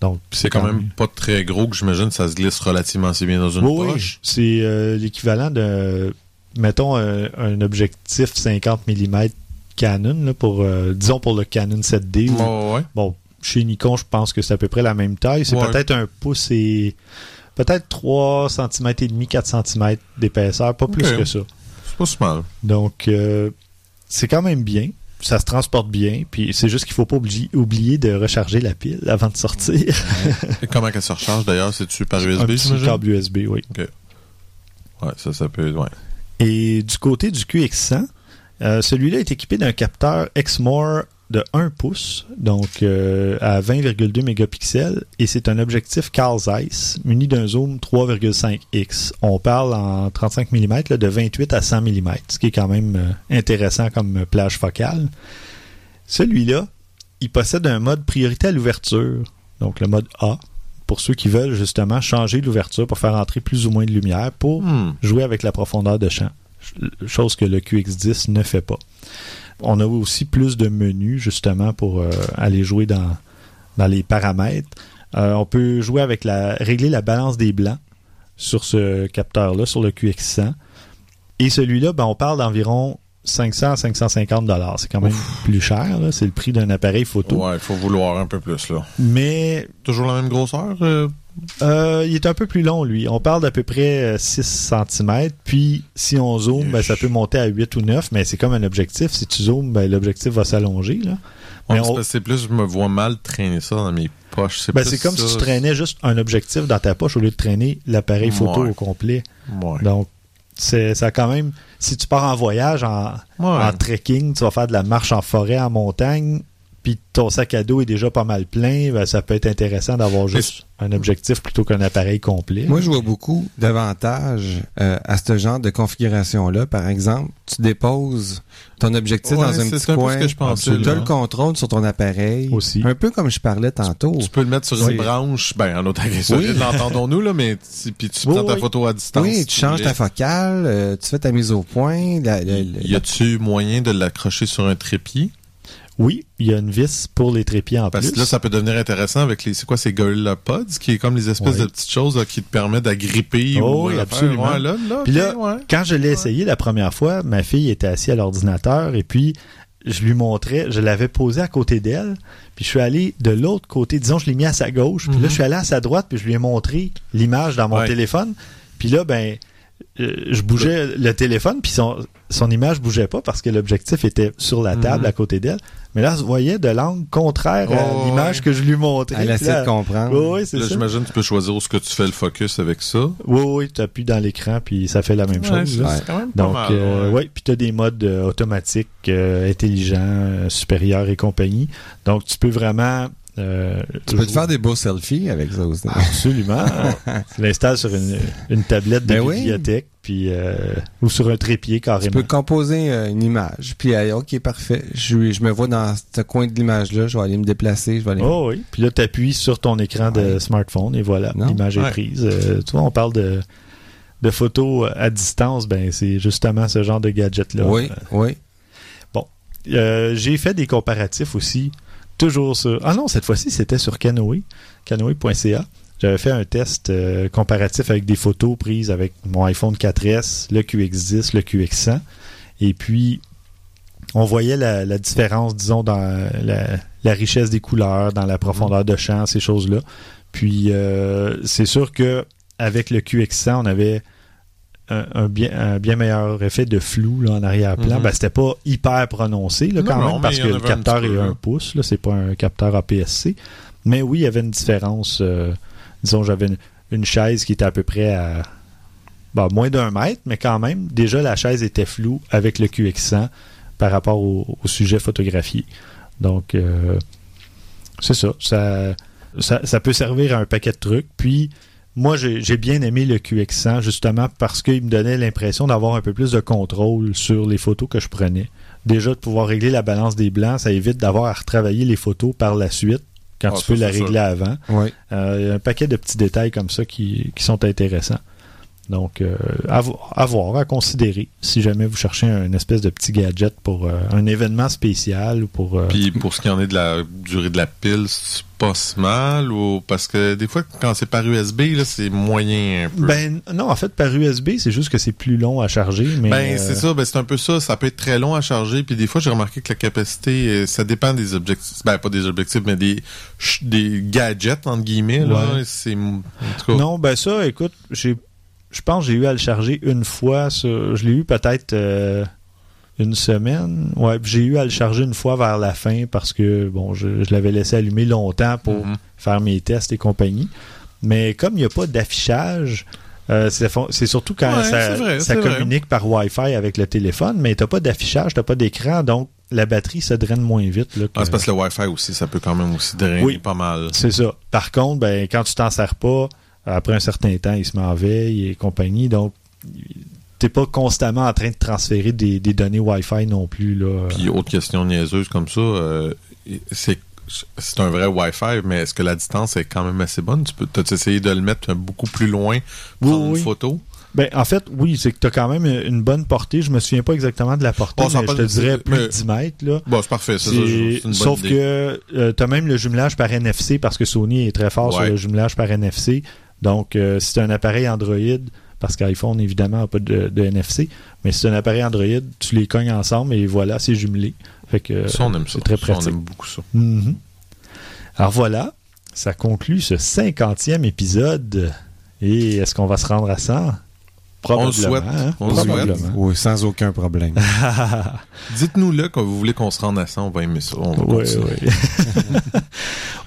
Speaker 6: Donc,
Speaker 7: c'est quand même pas très gros que j'imagine ça se glisse relativement assez bien dans une
Speaker 6: Oui, oui.
Speaker 7: poche.
Speaker 6: C'est euh, l'équivalent de, mettons, un, un objectif 50 mm Canon, là, pour, euh, disons pour le Canon 7D. ou-
Speaker 7: Ouais, ouais.
Speaker 6: Bon, chez Nikon, je pense que c'est à peu près la même taille. C'est
Speaker 7: Ouais.
Speaker 6: peut-être un pouce et peut-être 3 cm et demi, 4 cm d'épaisseur, pas plus que ça.
Speaker 7: C'est pas si mal.
Speaker 6: Donc, euh, c'est quand même bien. Ça se transporte bien. Puis c'est juste qu'il faut pas oublier, oublier de recharger la pile avant de sortir.
Speaker 7: Et comment qu'elle se recharge d'ailleurs? C'est-tu par
Speaker 6: un
Speaker 7: USB, j'imagine?
Speaker 6: câble USB, oui.
Speaker 7: Ouais, ça, ça peut ouais.
Speaker 6: Et du côté du QX100, euh, celui-là est équipé d'un capteur Exmor de 1 pouce, donc euh, à 20,2 mégapixels, et c'est un objectif Carl Zeiss muni d'un zoom 3,5x. On parle en 35 mm là, de 28 à 100 mm, ce qui est quand même euh, intéressant comme plage focale. Celui-là, il possède un mode priorité à l'ouverture, donc le mode A, pour ceux qui veulent justement changer l'ouverture pour faire entrer plus ou moins de lumière pour
Speaker 7: Hmm.
Speaker 6: jouer avec la profondeur de champ, ch- chose que le QX10 ne fait pas. On a aussi plus de menus justement pour euh, aller jouer dans, dans les paramètres. Euh, on peut jouer avec la régler la balance des blancs sur ce capteur-là, sur le QX100. Et celui-là, ben, on parle d'environ 500 à 550 dollars. C'est quand même plus cher. là. C'est le prix d'un appareil photo.
Speaker 7: Ouais, il faut vouloir un peu plus, là.
Speaker 6: Mais
Speaker 7: Toujours la même grosseur? euh,
Speaker 6: euh, il est un peu plus long, lui. On parle d'à peu près euh, 6 cm. Puis, si on zoome, ben, ça peut monter à 8 ou 9. Mais c'est comme un objectif. Si tu zoomes, ben, l'objectif va s'allonger. Là.
Speaker 7: ouais, c'est
Speaker 6: on-
Speaker 7: plus, je me vois mal traîner ça dans mes poches. C'est
Speaker 6: ben, c'est comme
Speaker 7: ça.
Speaker 6: si tu traînais juste un objectif dans ta poche au lieu de traîner l'appareil photo
Speaker 7: Ouais.
Speaker 6: au complet.
Speaker 7: Ouais.
Speaker 6: Donc, c'est ça a quand même. Si tu pars en voyage, en trekking, tu vas faire de la marche en forêt, en montagne, puis ton sac à dos est déjà pas mal plein, ben, ça peut être intéressant d'avoir juste un objectif plutôt qu'un appareil complet.
Speaker 8: Moi, je vois beaucoup d'avantages euh, à ce genre de configuration-là. Par exemple, tu déposes ton objectif
Speaker 7: Ouais,
Speaker 8: dans un
Speaker 7: c'est
Speaker 8: petit
Speaker 7: un peu ce que je pensais,
Speaker 8: Tu as
Speaker 7: là.
Speaker 8: le contrôle sur ton appareil.
Speaker 6: Aussi.
Speaker 8: Un peu comme je parlais tantôt.
Speaker 7: Tu peux le mettre sur une branche, ben, en autre agression,
Speaker 8: Oui.
Speaker 7: l'entendons-nous, là, mais tu- puis tu
Speaker 6: Oui,
Speaker 7: prends ta
Speaker 6: oui.
Speaker 7: photo à distance.
Speaker 8: Oui, tu changes ta focale, euh, tu fais ta mise au point. la- la- la-
Speaker 7: Y a-tu moyen de l'accrocher sur un trépied?
Speaker 6: Oui, il y a une vis pour les trépieds en
Speaker 7: Parce
Speaker 6: plus.
Speaker 7: que là, ça peut devenir intéressant avec les, c'est quoi, ces Gorilla Pods, qui est comme les espèces
Speaker 6: Oui.
Speaker 7: de petites choses là, qui te permettent d'agripper.
Speaker 6: Oh
Speaker 7: ou
Speaker 6: oui, absolument.
Speaker 7: Ouais, là, là,
Speaker 6: Puis là,
Speaker 7: ouais.
Speaker 6: quand je l'ai essayé la première fois, ma fille était assise à l'ordinateur et puis je lui montrais, je l'avais posé à côté d'elle, puis je suis allé de l'autre côté, disons je l'ai mis à sa gauche, puis là
Speaker 7: Mhm.
Speaker 6: je suis allé à sa droite, puis je lui ai montré l'image dans mon téléphone, puis là ben je bougeais le téléphone, puis son, son image bougeait pas parce que l'objectif était sur la table
Speaker 7: Mhm.
Speaker 6: à côté d'elle, mais là je voyais de l'angle contraire
Speaker 7: Oh,
Speaker 6: à l'image
Speaker 7: ouais.
Speaker 6: que je lui montrais.
Speaker 8: Elle essaie de comprendre.
Speaker 6: Oui, oui, c'est
Speaker 7: Là,
Speaker 6: ça.
Speaker 7: j'imagine que tu peux choisir où ce que tu fais le focus avec ça.
Speaker 6: Oui, oui, tu appuies dans l'écran, puis ça fait la même
Speaker 7: Ouais,
Speaker 6: chose.
Speaker 7: c'est quand même pas
Speaker 6: Donc,
Speaker 7: mal.
Speaker 6: euh,
Speaker 7: ouais.
Speaker 6: puis tu as des modes euh, automatiques, euh, intelligents, euh, supérieurs et compagnie. Donc, tu peux vraiment... euh,
Speaker 8: Tu peux te faire des beaux selfies avec ça aussi.
Speaker 6: Absolument. tu l'installes sur une, une tablette de
Speaker 8: Ben oui.
Speaker 6: bibliothèque, puis euh, ou sur un trépied
Speaker 8: Tu
Speaker 6: carrément.
Speaker 8: peux composer euh, une image, puis ok parfait, je, je me vois dans ce coin de l'image-là, je vais aller me déplacer, je vais aller.
Speaker 6: Oh oui. Puis là, tu appuies sur ton écran de smartphone et voilà, l'image est prise. Tu vois, on parle de, de photos à distance, ben c'est justement ce genre de gadget-là.
Speaker 8: oui, oui.
Speaker 6: Euh, j'ai fait des comparatifs aussi, toujours sur... Ah non, cette fois-ci, c'était sur Canoe, canoe.ca. J'avais fait un test euh, comparatif avec des photos prises avec mon iPhone 4S, le QX10, le QX100. Et puis, on voyait la, différence, disons, dans la, la richesse des couleurs, dans la profondeur de champ, ces choses-là. Puis, euh, c'est sûr que avec le QX100, on avait un, un bien, un bien meilleur effet de flou là, en arrière-plan.
Speaker 7: Mhm.
Speaker 6: Ben, c'était pas hyper prononcé là, quand
Speaker 7: non,
Speaker 6: même, parce que le capteur est un pouce, là, c'est pas un capteur APS-C. Mais oui, il y avait une différence. euh, disons, j'avais une, une chaise qui était à peu près à bah, moins d'un mètre, mais quand même, déjà la chaise était floue avec le QX100 par rapport au, au sujet photographié. Donc, euh, c'est ça, ça, ça. ça peut servir à un paquet de trucs. Puis, moi, j'ai bien aimé le QX100 justement parce qu'il me donnait l'impression d'avoir un peu plus de contrôle sur les photos que je prenais. Déjà, de pouvoir régler la balance des blancs, ça évite d'avoir à retravailler les photos par la suite quand
Speaker 7: Ah,
Speaker 6: tu
Speaker 7: ça,
Speaker 6: peux la régler avant.
Speaker 8: Oui.
Speaker 6: Euh, Il y a un paquet de petits détails comme ça qui, qui sont intéressants. Donc, euh, à, vo- à voir, à considérer, si jamais vous cherchez un espèce de petit gadget pour euh, un événement spécial ou pour... euh,
Speaker 7: Puis pour ce qui en est de la durée de la pile, c'est pas mal ou parce que des fois quand c'est par USB là, c'est moyen un peu.
Speaker 6: ben non, en fait, par USB, c'est juste que c'est plus long à charger, mais...
Speaker 7: Ben,
Speaker 6: euh,
Speaker 7: c'est ça, ben, c'est un peu ça. Ça peut être très long à charger. Puis des fois, j'ai remarqué que la capacité, euh, ça dépend des objectifs. Ben, pas des objectifs, mais des, des gadgets, entre guillemets. Là,
Speaker 6: Ouais.
Speaker 7: c'est, en tout cas,
Speaker 6: Non, ben ça, écoute, j'ai, je pense que j'ai eu à le charger une fois. sur- je l'ai eu peut-être euh, une semaine. Ouais, puis j'ai eu à le charger une fois vers la fin parce que bon, je, je l'avais laissé allumer longtemps pour
Speaker 7: Mhm.
Speaker 6: faire mes tests et compagnie. Mais comme il n'y a pas d'affichage, euh, c'est, surtout quand
Speaker 7: Ouais,
Speaker 6: ça,
Speaker 7: vrai,
Speaker 6: ça
Speaker 7: vrai.
Speaker 6: communique par Wi-Fi avec le téléphone, mais t'as pas d'affichage, t'as pas d'écran, donc la batterie se draine moins vite. Là, que-
Speaker 7: Ah, c'est parce que le Wi-Fi aussi, ça peut quand même aussi drainer
Speaker 6: Oui.
Speaker 7: pas mal.
Speaker 6: c'est ça. Par contre, ben, quand tu t'en sers pas, après un certain temps, il se met en veille et compagnie. Donc, t'es pas constamment en train de transférer des, des données Wi-Fi non plus. Là.
Speaker 7: Puis autre question niaiseuse comme ça, euh, c'est c'est un vrai Wi-Fi, mais est-ce que la distance est quand même assez bonne? Tu peux t'as essayé de le mettre beaucoup plus loin pour
Speaker 6: Oui, oui.
Speaker 7: une photo?
Speaker 6: Ben, en fait, oui, c'est que t'as quand même une bonne portée. Je me souviens pas exactement de la portée,
Speaker 7: Bon,
Speaker 6: mais je te dirais plus
Speaker 7: mais-
Speaker 6: de 10 mètres. Là.
Speaker 7: Bon, c'est parfait. C'est ça,
Speaker 6: C'est-
Speaker 7: c'est une bonne
Speaker 6: Sauf
Speaker 7: idée.
Speaker 6: que euh, tu as même le jumelage par NFC parce que Sony est très fort sur le jumelage par NFC. Donc, euh, si tu as un appareil Android, parce qu'iPhone, évidemment, n'a pas de, de NFC. Mais c'est un appareil Android, tu les cognes ensemble et voilà, c'est jumelé. Fait que
Speaker 7: Ça, on aime ça.
Speaker 6: c'est très
Speaker 7: Ça, on aime beaucoup ça.
Speaker 6: Mhm. Alors voilà, ça conclut ce 50e épisode. Et est-ce qu'on va se rendre à 100 Probablement.
Speaker 7: souhaite.
Speaker 6: hein?
Speaker 7: On le souhaite.
Speaker 6: Probablement.
Speaker 8: Oui, sans aucun problème.
Speaker 7: Dites-nous là quand vous voulez qu'on se rende à ça, on va aimer ça. On va
Speaker 6: Oui, oui.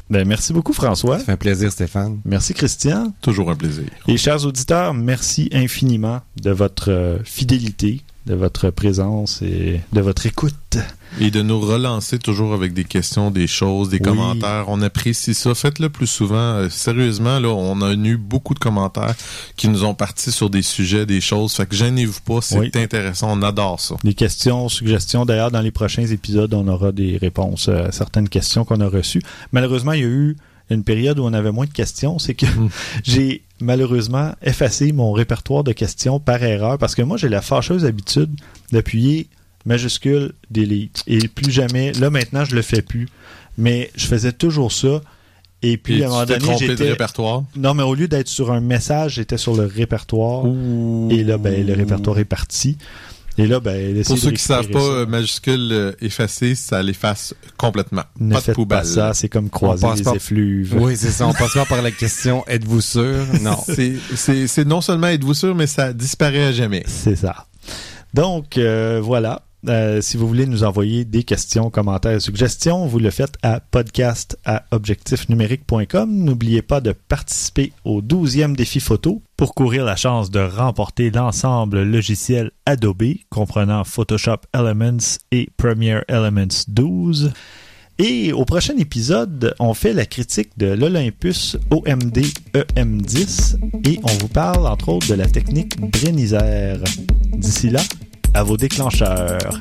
Speaker 6: ben, merci beaucoup, François.
Speaker 8: Ça fait un plaisir, Stéphane.
Speaker 6: Merci, Christian.
Speaker 7: Toujours un plaisir.
Speaker 6: Et chers auditeurs, merci infiniment de votre euh, fidélité, de votre présence et de votre écoute.
Speaker 7: Et de nous relancer toujours avec des questions, des choses, des
Speaker 6: Oui.
Speaker 7: commentaires. On apprécie ça. Faites-le plus souvent. Euh, sérieusement, là, on a eu beaucoup de commentaires qui nous ont partis sur des sujets, des choses. Fait que gênez-vous pas, c'est
Speaker 6: Oui.
Speaker 7: intéressant. On adore ça.
Speaker 6: Des questions, suggestions. D'ailleurs, dans les prochains épisodes, on aura des réponses à certaines questions qu'on a reçues. Malheureusement, il y a eu une période où on avait moins de questions. C'est que j'ai malheureusement effacé mon répertoire de questions par erreur parce que moi, j'ai la fâcheuse habitude d'appuyer majuscule delete. Et plus jamais, là maintenant, je le fais plus. Mais je faisais toujours ça. Et puis,
Speaker 7: Puis
Speaker 6: à un moment donné, j'étais.
Speaker 7: répertoire?
Speaker 6: Non, mais au lieu d'être sur un message, j'étais sur le répertoire. Et là, ben, le répertoire est parti. Et là, ben,
Speaker 7: Pour ceux qui savent pas,
Speaker 6: ça.
Speaker 7: euh, majuscule euh, effacé, ça l'efface complètement.
Speaker 6: Ne
Speaker 7: pas de poubelle.
Speaker 6: pas ça, c'est comme croiser les
Speaker 8: pas-
Speaker 6: effluves.
Speaker 8: Oui, c'est ça. On passe pas par la question êtes-vous sûr? Non.
Speaker 7: C'est non seulement êtes-vous sûr, mais ça disparaît à jamais.
Speaker 6: C'est ça. Donc, euh, voilà. Euh, si vous voulez nous envoyer des questions, commentaires, suggestions, vous le faites à podcast à objectifnumérique.com. N'oubliez pas de participer au 12e défi photo pour courir la chance de remporter l'ensemble logiciel Adobe comprenant Photoshop Elements et Premiere Elements 12. Et au prochain épisode, on fait la critique de l'Olympus OMD EM10 et on vous parle entre autres de la technique Brénisère. D'ici là, à vos déclencheurs.